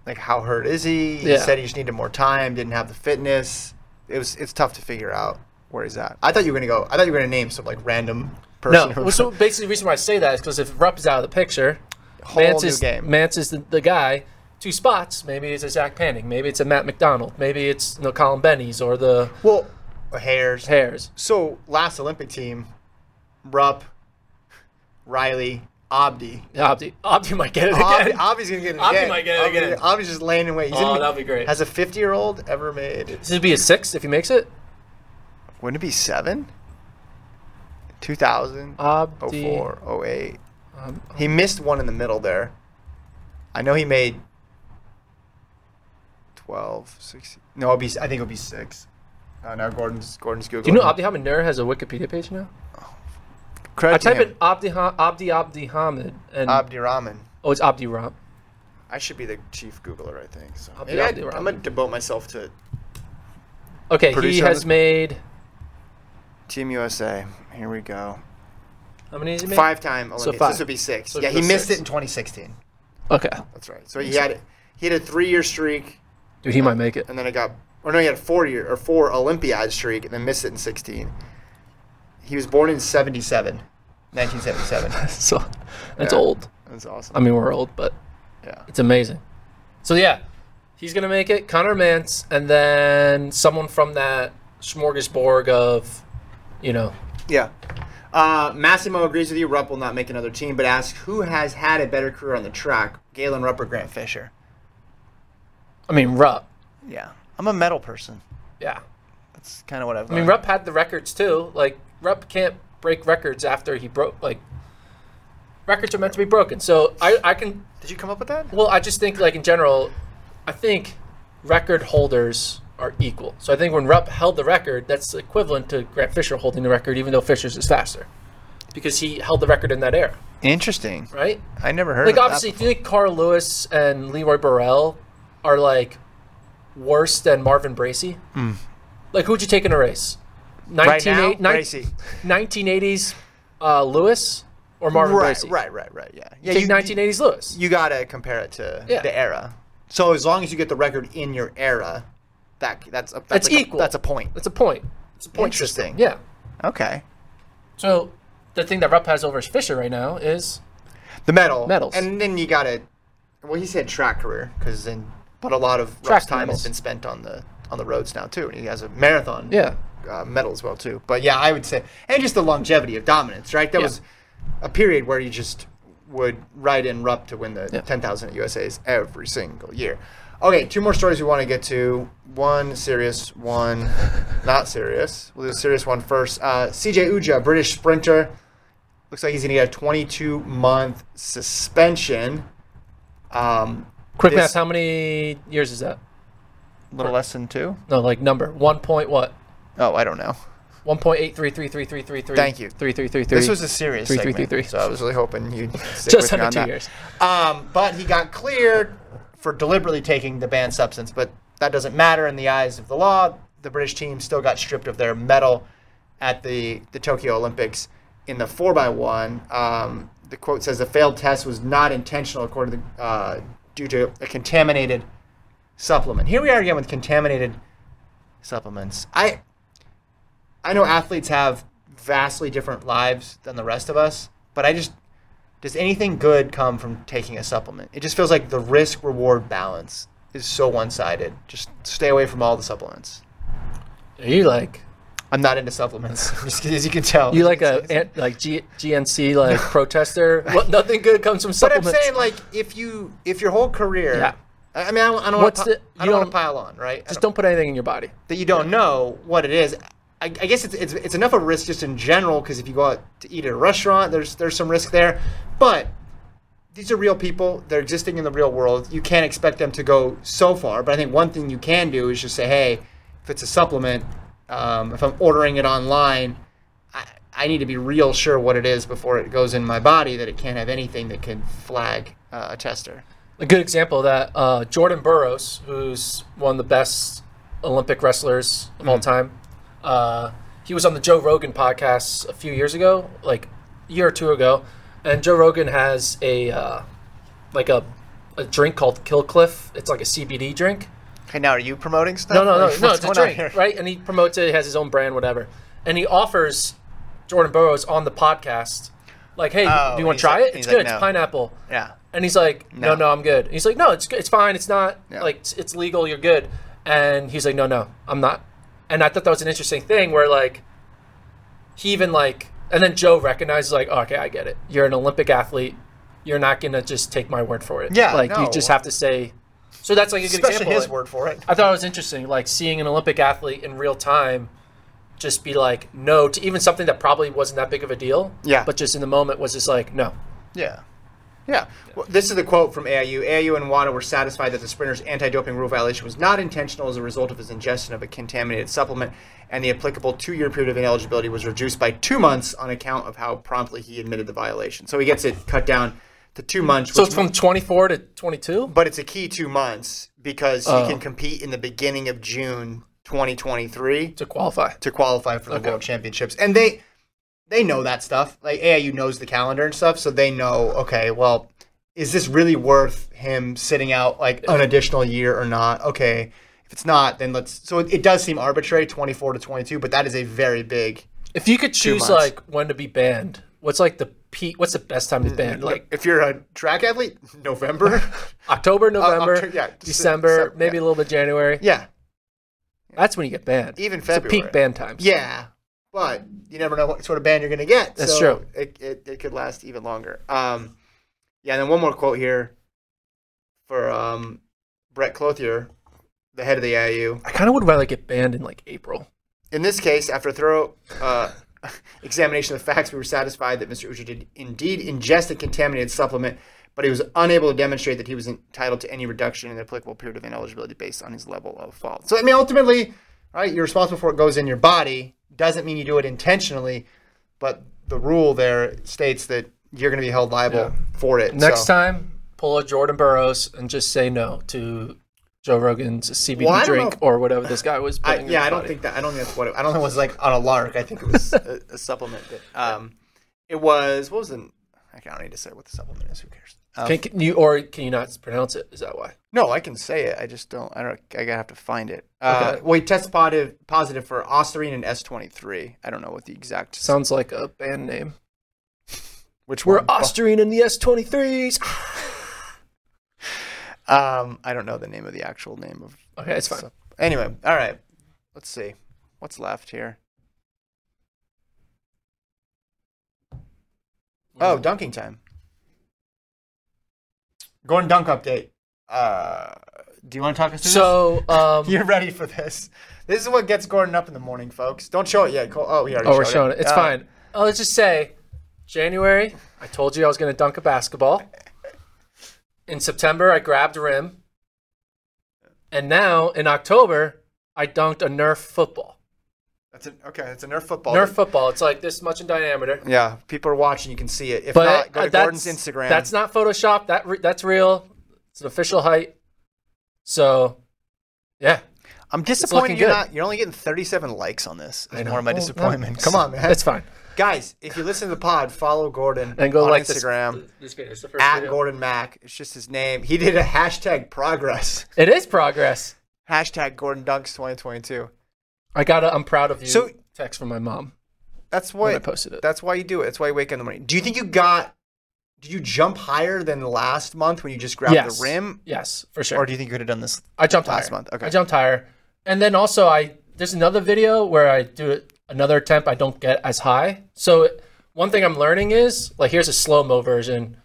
like, how hurt is he? He Yeah. said he just needed more time, didn't have the fitness. It was. It's tough to figure out where he's at. I thought you were gonna go. I thought you were gonna name some like random person. No, who- so basically the reason why I say that is because if Rupp is out of the picture, Whole Mantz new is game. Mantz is the, the guy. Two spots. Maybe it's a Zach Panning. Maybe it's a Matt McDonald. Maybe it's you know, Colin Bennie's or the well, hairs. Hares. So last Olympic team, Rupp, Riley, Abdi. Abdi. Abdi might get it Abdi, again. Abdi's gonna get it Abdi again. might get it Abdi- again. Abdi's just laying in wait. He's Oh, that'd be great. Has a 50 year old ever made? This would be a six if he makes it. Wouldn't it be seven? 2000, Abdi. 04, 08. Um, He missed one in the middle there. I know he made 12, 16. No, it'll be, I think it'll be six. Uh, now Gordon's Gordon's Google. do you know Abdi Hamid Nur has a Wikipedia page now? Credit I type him. in Abdi Ha- Abdi Abdi Hamid and Abdi Rahman. oh, it's Abdi Ram. I should be the chief Googler, I think. So Abdi maybe I, Abdi I'm gonna devote myself to Okay, he has this- made Team USA. Here we go. how many has he made? Five-time Olympics. five. This would be six. So yeah, he missed six. it in 2016. Okay, That's right. So he had he had a three-year streak, dude, he might make it. and then it got or no, he had a four-year or four Olympiad streak, and then missed it in 16. He was born in 77, 1977. So that's Yeah. old. That's awesome. I mean, we're old, but yeah. it's amazing. So yeah, he's gonna make it. Conner Mantz, and then someone from that smorgasbord of, you know, Yeah. Uh, Massimo agrees with you. Rupp will not make another team, but asks who has had a better career on the track, Galen Rupp or Grant Fisher? I mean Rupp. Yeah. I'm a metal person. Yeah, That's kind of what I've. I mean. Rupp had the records too. Like Rupp can't break records after he broke. Like records are meant to be broken. So I I can. Did you come up with that? Well, I just think like in general, I think record holders are equal. So I think when Rupp held the record, that's equivalent to Grant Fisher holding the record, even though Fisher's is faster, because he held the record in that era, Interesting. right? I never heard. Like obviously, if you think Carl Lewis and Leroy Burrell are like worse than Marvin Bracy, like who'd you take in a race? Right now, 1980 nin- 1980s uh, Lewis or Marvin right, Bracy? right, right, right. Yeah, yeah. Take you, 1980s Lewis. you gotta compare it to Yeah. the era. So as long as you get the record in your era, that that's a, that's That's like a- equal. that's a point. That's a point. It's a point Interesting. system. Yeah. Okay. So the thing that Rupp has over his Fisher right now is the medal Medals. and then you got to. Well, he said track career because then, but a lot of Track Rupp's time medals. has been spent on the on the roads now too, and he has a marathon Yeah. uh, medal as well too. But yeah, I would say, and just the longevity of dominance, right? That Yeah. was a period where you just would ride in Rupp to win the Yeah. 10,000 USA's every single year. Okay, two more stories we want to get to. One serious, one not serious. We'll do the serious one first. Uh, CJ Ujah, British sprinter, looks like he's going to get a 22 month suspension. Um, Quick this- math. How many years is that? A little less than two. No, like number one point what? Oh, I don't know. One point eight three three three three three three. Thank you. Three three three three. This was a serious Three, three, segment, three, three. so I was really hoping you'd stick Just with me under on two that. years. Um, but he got cleared for deliberately taking the banned substance, but that doesn't matter in the eyes of the law. The British team still got stripped of their medal at the, the Tokyo Olympics in the 4x1. Um, the quote says the failed test was not intentional, according to uh, due to a contaminated supplement. Here we are again with contaminated supplements. I I know athletes have vastly different lives than the rest of us, but I just does anything good come from taking a supplement? It just feels like the risk reward balance is so one sided. Just stay away from all the supplements. Are you like I'm not into supplements, just as you can tell. you like a like G- GNC like protester? What, nothing good comes from supplements. But I'm saying, like, if you if your whole career, Yeah. I mean, I don't, I don't What's want to, the- I you don't want to pile on, right? Just don't put anything in your body. that you don't know what it is. I, I guess it's, it's it's enough of a risk just in general because if you go out to eat at a restaurant, there's there's some risk there. But these are real people; they're existing in the real world. You can't expect them to go so far. But I think one thing you can do is just say, hey, if it's a supplement, um, if I'm ordering it online, I, I need to be real sure what it is before it goes in my body. That it can't have anything that can flag uh, a tester. A good example of that, uh, Jordan Burroughs, who's one of the best Olympic wrestlers of all time. Uh, he was on the Joe Rogan podcast a few years ago, like a year or two ago, and Joe Rogan has a uh, like a a drink called Kill Cliff. It's like a CBD drink. Okay, now are you promoting stuff? No, no, no, Like, no. It's a drink, right? And he promotes it. He has his own brand, whatever. And he offers Jordan Burroughs on the podcast, like, "Hey, Oh, do you want to try like- it? It's like, good. no. It's pineapple." Yeah. And he's like, "No, No. no, I'm good." And he's like, "No, it's good. It's fine. It's not Yeah. like it's, it's legal. You're good." And he's like, "No, no, I'm not." And I thought that was an interesting thing where like he even like, and then Joe recognizes like, oh, "Okay, I get it. You're an Olympic athlete. You're not gonna just take my word for it. Yeah, like you just have to say." So that's like a good Especially example. his like- word for it. I thought it was interesting, like seeing an Olympic athlete in real time just be like no to even something that probably wasn't that big of a deal. Yeah. But just in the moment was just like no. Yeah. Yeah. Well, this is the quote from AIU. AIU and WADA were satisfied that the sprinter's anti-doping rule violation was not intentional as a result of his ingestion of a contaminated supplement, and the applicable two-year period of ineligibility was reduced by two months on account of how promptly he admitted the violation. So he gets it cut down to two months. So it's from 24 to 22. but it's a key two months because Oh. he can oh. compete in the beginning of June 2023 to qualify. to qualify for the Okay. World Championships, and they they know that stuff. Like AIU knows the calendar and stuff, so they know. Okay, well, is this really worth him sitting out like an additional year or not? Okay, if it's not, then let's. So it, it does seem arbitrary, twenty four to twenty two, but that is a very big. If you could choose like when to be banned, what's like the peak? What's the best time to mm, ban? Like If you're a track athlete, November. October, uh, November, October, yeah, December, December, maybe yeah. a little bit January. yeah, That's when you get banned. even It's February. peak ban times. Yeah, but you never know what sort of band you're going to get. That's so true. It, it, it could last even longer. Um, yeah, and then one more quote here for um, Brett Clothier, the head of the AIU. I kind of would rather get banned in like April. In this case, after a thorough uh, examination of the facts, we were satisfied that Mr. Ujah did indeed ingest a contaminated supplement, but he was unable to demonstrate that he was entitled to any reduction in the applicable period of ineligibility based on his level of fault. So, I mean, ultimately, right, you're responsible for what goes in your body. Doesn't mean you do it intentionally, but the rule there states that you're going to be held liable Yeah. for it. Next So- time, pull a Jordan Burroughs and just say no to Joe Rogan's CBD Well, drink or whatever this guy was. I, yeah, I don't body. think that. I don't think that's what. It, I don't think it was like on a lark. I think it was a, a supplement. That, um, it was. What was the? I don't need to say what the supplement is. Who cares? Um, Can, can you or can you not pronounce it? Is that why? No, I can say it. I just don't. I don't. I gotta have to find it. Uh, Okay. He tested positive positive for Ostarine and S twenty three. I don't know what the exact. Sounds like a band name. Which We're? Austrian in the S23s. Um, I don't know the name of the actual name of. Okay, it's fine. So- anyway, all right. Let's see what's left here. Oh, dunking time. Gordon dunk update. Uh, do you want to talk us through So, um. You're ready for this. This is what gets Gordon up in the morning, folks. Don't show it yet. Cole. Oh, we already oh, we're showing it. It's Uh, fine. Oh, let's just say, January, I told you I was going to dunk a basketball. In September, I grabbed a rim. And now, in October, I dunked a Nerf football. That's a, okay. It's a Nerf football. Nerf football. It's like this much in diameter. Yeah, people are watching. You can see it. If but not, go uh, to Gordon's Instagram. That's not Photoshop. That re- that's real. It's an official height. So, yeah, I'm disappointed you're good. not. You're only getting 37 likes on this. I Is know. more of my Well, no, disappointment. Come on, man. It's fine. Guys, if you listen to the pod, follow Gordon And go on like Instagram this. This video. The first at video. Gordon Mack. It's just his name. He did a hashtag progress. It is progress. Hashtag Gordon Dunks 2022. I got to I'm proud of you. So- text from my mom. That's why I posted it. That's why you do it. That's why you wake up in the morning. Do you think you got? Did you jump higher than last month when you just grabbed yes. the rim, Yes, for sure. or do you think you could have done this? I jumped last higher. month? Okay. I jumped higher. And then also I there's another video where I do it another attempt I don't get as high. So one thing I'm learning is like here's a slow-mo version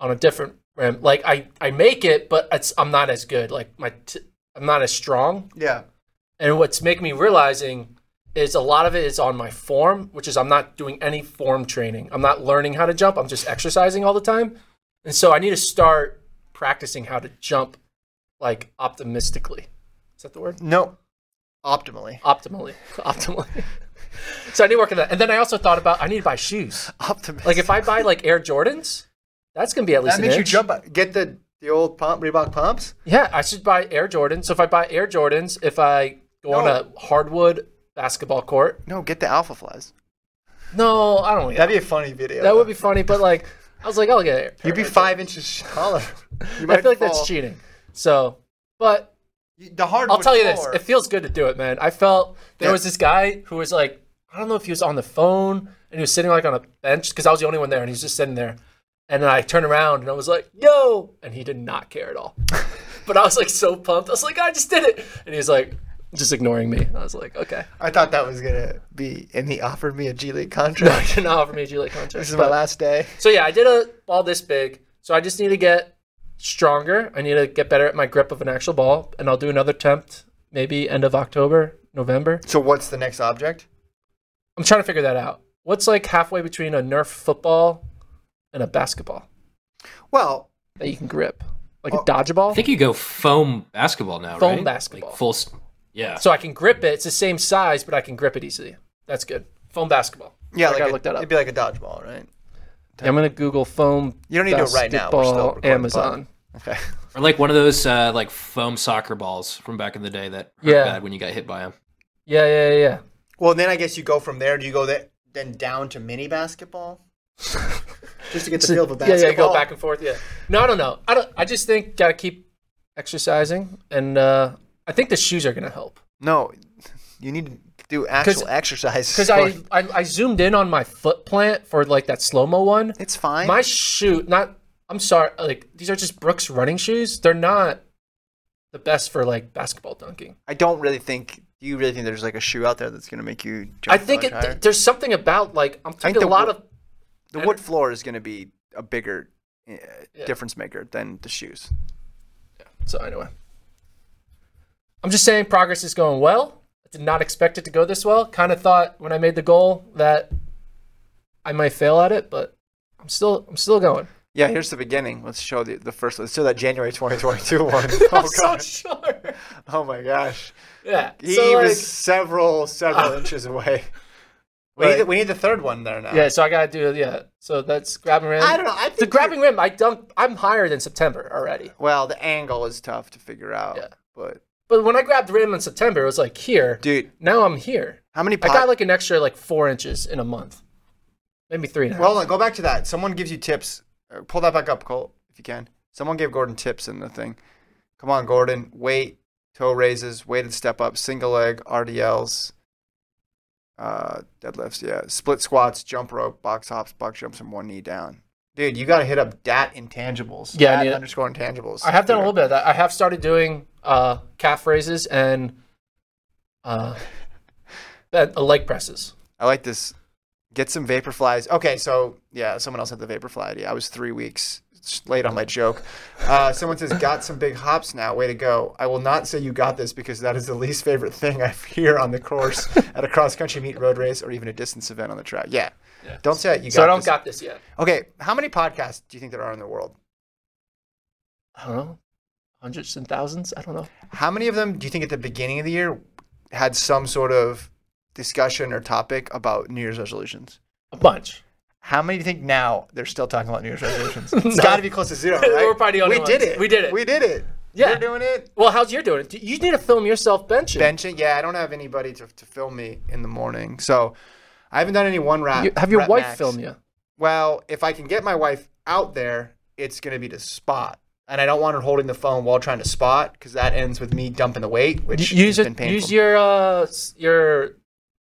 on a different rim. Like I I make it but it's I'm not as good. Like my t- I'm not as strong. Yeah. And what's making me realizing is a lot of it is on my form, which is I'm not doing any form training. I'm not learning how to jump. I'm just exercising all the time. And so I need to start practicing how to jump like optimistically. Is that the word? No. Optimally. Optimally. Optimally. so I need to work on that. And then I also thought about I need to buy shoes. Optimally. Like if I buy like Air Jordans, that's gonna be at least that makes you jump. Uh, get the the old pump Reebok pumps. Yeah, I should buy Air Jordans. So if I buy Air Jordans, if I go on a hardwood basketball court, No, get the Alphaflys. no, I don't. That'd be a funny video. That would be funny, but like, I was like, I'll get it. You'd be five inches taller. You I feel like fall. that's cheating. So, but The hard. I'll tell you this: it feels good to do it, man. I felt there Yeah. was this guy who was like, I don't know if he was on the phone and he was sitting like on a bench because I was the only one there, and he was just sitting there. And then I turned around and I was like, "Yo!" and he did not care at all. but I was like so pumped. I was like, "I just did it!" And he was like, just ignoring me. I was like, "Okay." I thought that was gonna be, and he offered me a G League contract. No, he contract. did not offer me a G League contract. this is my last day. So yeah, I did a ball this big. So I just need to get stronger. I need to get better at my grip of an actual ball, and I'll do another attempt maybe end of October, November. So what's the next object? I'm trying to figure that out. What's like halfway between a Nerf football and a basketball Well, that you can grip, like Oh, a dodgeball? I think you go foam basketball now, Foam right? basketball. Like full. S- Yeah. so I can grip it. It's the same size, but I can grip it easily. That's good. Foam basketball. yeah, I like gotta a, look that up. it'd be like a dodgeball, right? Yeah, I'm gonna Google foam. You don't need to do it right now. We're still basketball, Amazon. Okay. or like one of those uh, like foam soccer balls from back in the day that hurt Yeah. bad when you got hit by them. Yeah, yeah, yeah, yeah. Well, then I guess you go from there. Do you go there, then down to mini basketball? Just to get the feel of a yeah, basketball. yeah, go back and forth. Yeah. No, I don't know. I don't. I just think gotta keep exercising, and uh, I think the shoes are gonna help. No, you need to do actual exercise. Because I, I I zoomed in on my foot plant for like that slow mo one. it's fine. My shoe, not. I'm sorry. Like these are just Brooks running shoes. They're not the best for like basketball dunking. I don't really think. Do you really think there's like a shoe out there that's gonna make you jump? I think it, there's something about like I'm think thinking a the lot wo- of the wood floor is gonna be a bigger uh, Yeah. difference maker than the shoes. Yeah. So anyway, I'm just saying progress is going well. I did not expect it to go this well. Kind of thought when I made the goal that I might fail at it, but I'm still I'm still going. Yeah, here's the beginning. Let's show the the first. Let's show that January 2022 one. Oh so sure. Oh my gosh. Yeah. He so like, was several several inches away. We Right. need, the, we need the third one there now. yeah. So I gotta do yeah. So that's grabbing rim. I don't know. I think the grabbing rim. I dunk. I'm higher than September already. Well, the angle is tough to figure out. Yeah. But But when I grabbed rim in September, it was like here. dude, Now I'm here. how many? Pounds? I got like an extra like four inches in a month, maybe three and a half. well, hold on, go back to that. Someone gives you tips. Uh, Pull that back up, Cole, if you can. Someone gave Gordon tips in the thing. Come on, Gordon. Weight, toe raises, weighted step up, single leg, RDLs, uh, deadlifts. Yeah, split squats, jump rope, box hops, box jumps, and one knee down. Dude, you got to hit up dat intangibles. Yeah, I Dat underscore intangibles. I have done a little bit of that. I have started doing uh, calf raises and uh, that- uh, leg presses. I like this. Get some Vaporflys. Okay, so yeah, someone else had the Vaporfly idea. I was three weeks late on my joke. Uh, someone says, "Got some big hops now. Way to go!" I will not say you got this because that is the least favorite thing I hear on the course at a cross country meet, road race, or even a distance event on the track. Yeah, don't say it. You got So I don't this. got this yet. Okay, how many podcasts do you think there are in the world? I don't know, hundreds and thousands. I don't know. How many of them do you think at the beginning of the year had some sort of discussion or topic about New Year's resolutions? A bunch. How many do you think now they're still talking about New Year's resolutions? It's No. got to be close to zero, right? We're probably the only we did it. We did it. We did it. Yeah. You're doing it. Well, how's your doing? it? You need to film yourself benching. Benching. Yeah, I don't have anybody to, to film me in the morning, so I haven't done any one rap. You- have your rep wife max. film you? Well, if I can get my wife out there, it's going to be to spot. And I don't want her holding the phone while trying to spot because that ends with me dumping the weight, which use has it. been painful. Use your uh, your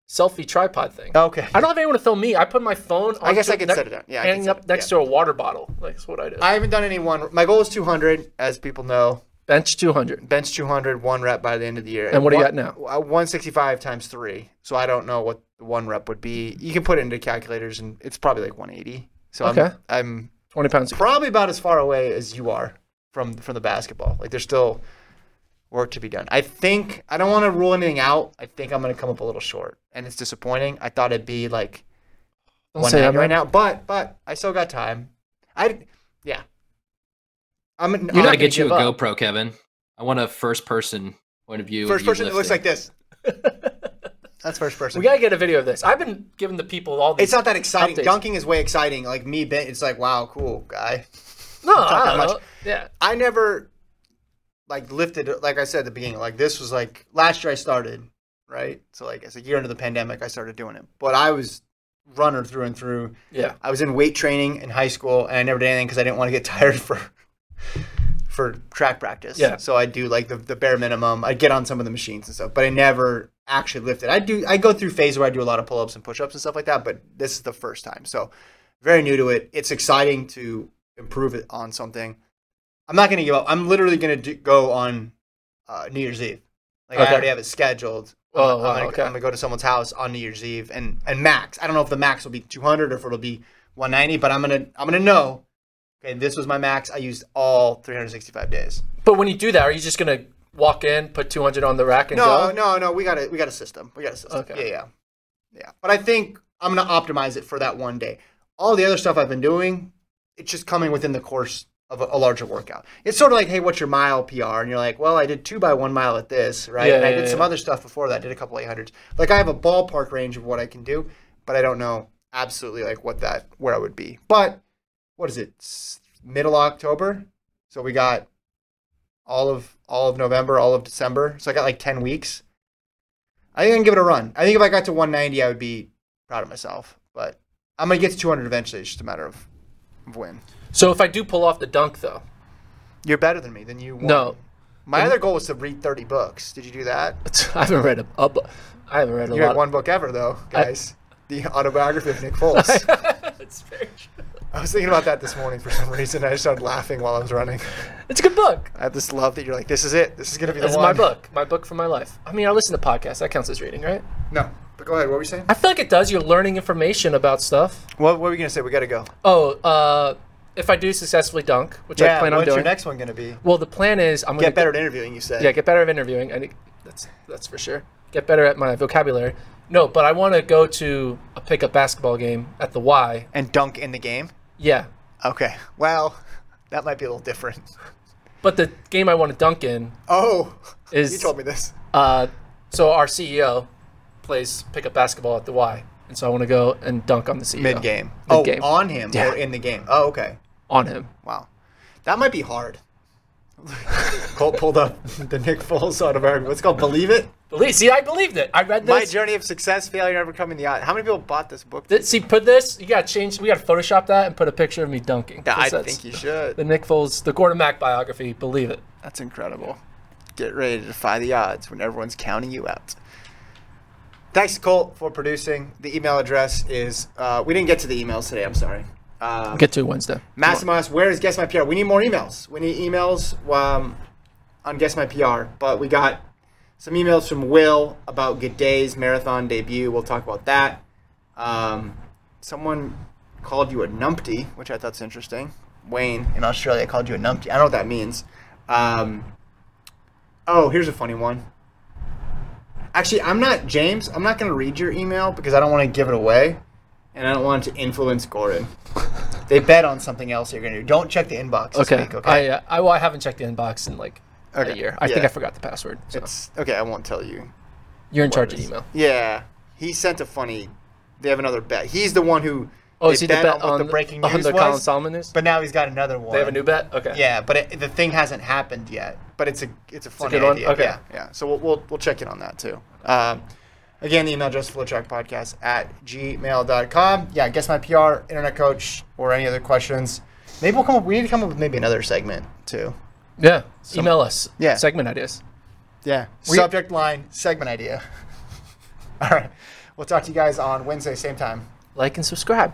selfie tripod thing. Okay. I don't have anyone to film me. I put my phone. I guess I could ne- set it down. Yeah, hanging up next yeah. to a water bottle. That's what I do. I haven't done any one. My goal is 200, as people know. Bench 200. Bench 200, one rep by the end of the year. And what do you got now? uh, 165 times three. So I don't know what one rep would be. You can put it into calculators, and it's probably like 180. So Okay. I'm, I'm 20 pounds. probably about as far away as you are from from the basketball. Like there's still work to be done. I think I don't want to rule anything out. I think I'm going to come up a little short, and it's disappointing. I thought it'd be like Don't 190 right now, but but I still got time. I. I'm You I'm gotta get you a up. GoPro, Kevin. I want a first person point of view. first you person that looks like this. That's first person. We gotta get a video of this. I've been giving the people all these. it's not that exciting. updates. Dunking is way exciting. Like me, ben- it's like wow, cool guy. No, not I don't much. know. Yeah. I never like lifted like I said at the beginning. Like this was like last year I started, right? So like it's a year into the pandemic, I started doing it. But I was runner through and through. Yeah. I was in weight training in high school, and I never did anything because I didn't want to get tired for for track practice. Yeah. So I do like the, the bare minimum. I get on some of the machines and stuff, but I never actually lifted. I do. I go through phase where I do a lot of pull ups and push ups and stuff like that. But this is the first time, so very new to it. It's exciting to improve it on something. I'm not going to give up. I'm literally going to go on uh, New Year's Eve. Like I already have it scheduled. I'm, Oh, I'm wow, gonna, okay. I'm gonna go to someone's house on New Year's Eve and and max. I don't know if the max will be 200 or if it'll be 190, but I'm gonna I'm gonna know. Okay, this was my max. I used all 365 days. But when you do that, are you just gonna walk in, put 200 on the rack, and No, go? no, no. We got a we got a system. We got a system. Okay. Yeah, yeah, yeah. But I think I'm gonna optimize it for that one day. All the other stuff I've been doing, it's just coming within the course of a, a larger workout. It's sort of like, hey, what's your mile PR? And you're like, well, I did two by one mile at this, right? Yeah, and I yeah, did some yeah. other stuff before that. I did a couple 800s. Like I have a ballpark range of what I can do, but I don't know absolutely like what that where I would be. But what is it? Middle October. So we got all of all of November, all of December. So I got like 10 weeks. I think I can give it a run. I think if I got to 190, I would be proud of myself. But I'm gonna get to 200 eventually. It's just a matter of, of when. So if I do pull off the dunk, though, You're better than me. Then you won. no, My other goal was to read 30 books. Did you do that? I haven't read a, a bu- I haven't read a You lot. read one book ever though, guys. the autobiography of Nick Foles. it's, very true. I was thinking about that this morning for some reason. I just started laughing while I was running. it's a good book. I have this love that you're like, this is it. This is gonna be the This is one. my book, my book for my life. I mean, I listen to podcasts. That counts as reading, right? No, but go ahead. What were you saying? I feel like it does. You're learning information about stuff. What, what were you gonna say? We gotta go. Oh, uh, if I do successfully dunk, which I plan on what's doing. your next one gonna be? well, the plan is I'm gonna Get better at interviewing. You said. Yeah, get better at interviewing. I think that's that's for sure. Get better at my vocabulary. No, but I want to go to a pickup basketball game at the Y. and dunk in the game. Yeah, Okay. Well, that might be a little different. but the game I want to dunk in Oh, is you told me this. Uh, so our CEO plays pickup basketball at the Y, and so I want to go and dunk on the CEO Mid game. Oh, on him Yeah. or in the game. Oh, okay. on him. Wow. That might be hard. Colt pulled up the Nick Foles autobiography. What's it called? Believe It? Believe, see, I believed it. I read this. My. Journey of Success, Failure, Overcoming the Odds. How many people bought this book? Th- see, put this. You got to change. We got to Photoshop that and put a picture of me dunking. Yeah, I think you should. The Nick Foles, the Gordon Mack biography. Believe it. That's incredible. Get ready to defy the odds when everyone's counting you out. Thanks, Colt, for producing. The email address is, uh, we didn't get to the emails today, I'm sorry. Um, Get to Wednesday. Massimo asks, where is Guess My PR? We need more emails. We need emails um, on Guess My PR. But we got some emails from Will about Gidey's marathon debut. We'll talk about that. Um, someone called you a numpty, which I thought's interesting. Wayne in Australia called you a numpty. I don't know what that means. Um, oh, here's a funny one. Actually, I'm not James. I'm not going to read your email because I don't want to give it away, and I don't want it to influence Gordon. they bet on something else you're going to do. Don't check the inbox this Okay. week, okay? I, uh, I well, I haven't checked the inbox in like Okay. a year. I think I forgot the password. So. it's okay. I won't tell you. You're in charge of email. Yeah, he sent a funny. They have another bet. He's the one who. Oh, is he the bet what on the breaking on news the was, Colin Solomon news? But now he's got another one. they have a new bet. Okay. Yeah, but it, the thing hasn't happened yet. But it's a it's a funny good one? idea. Okay. Yeah, yeah. So we'll, we'll we'll check in on that too. Um, again, the email address flotrackpodcast at gmail.com. Yeah, guess my PR, internet coach, or any other questions. Maybe we'll come up. We need to come up with maybe another segment too. Yeah. Email us. Yeah. Segment ideas. Yeah. We- Subject line segment idea. All right. We'll talk to you guys on Wednesday, same time. Like and subscribe.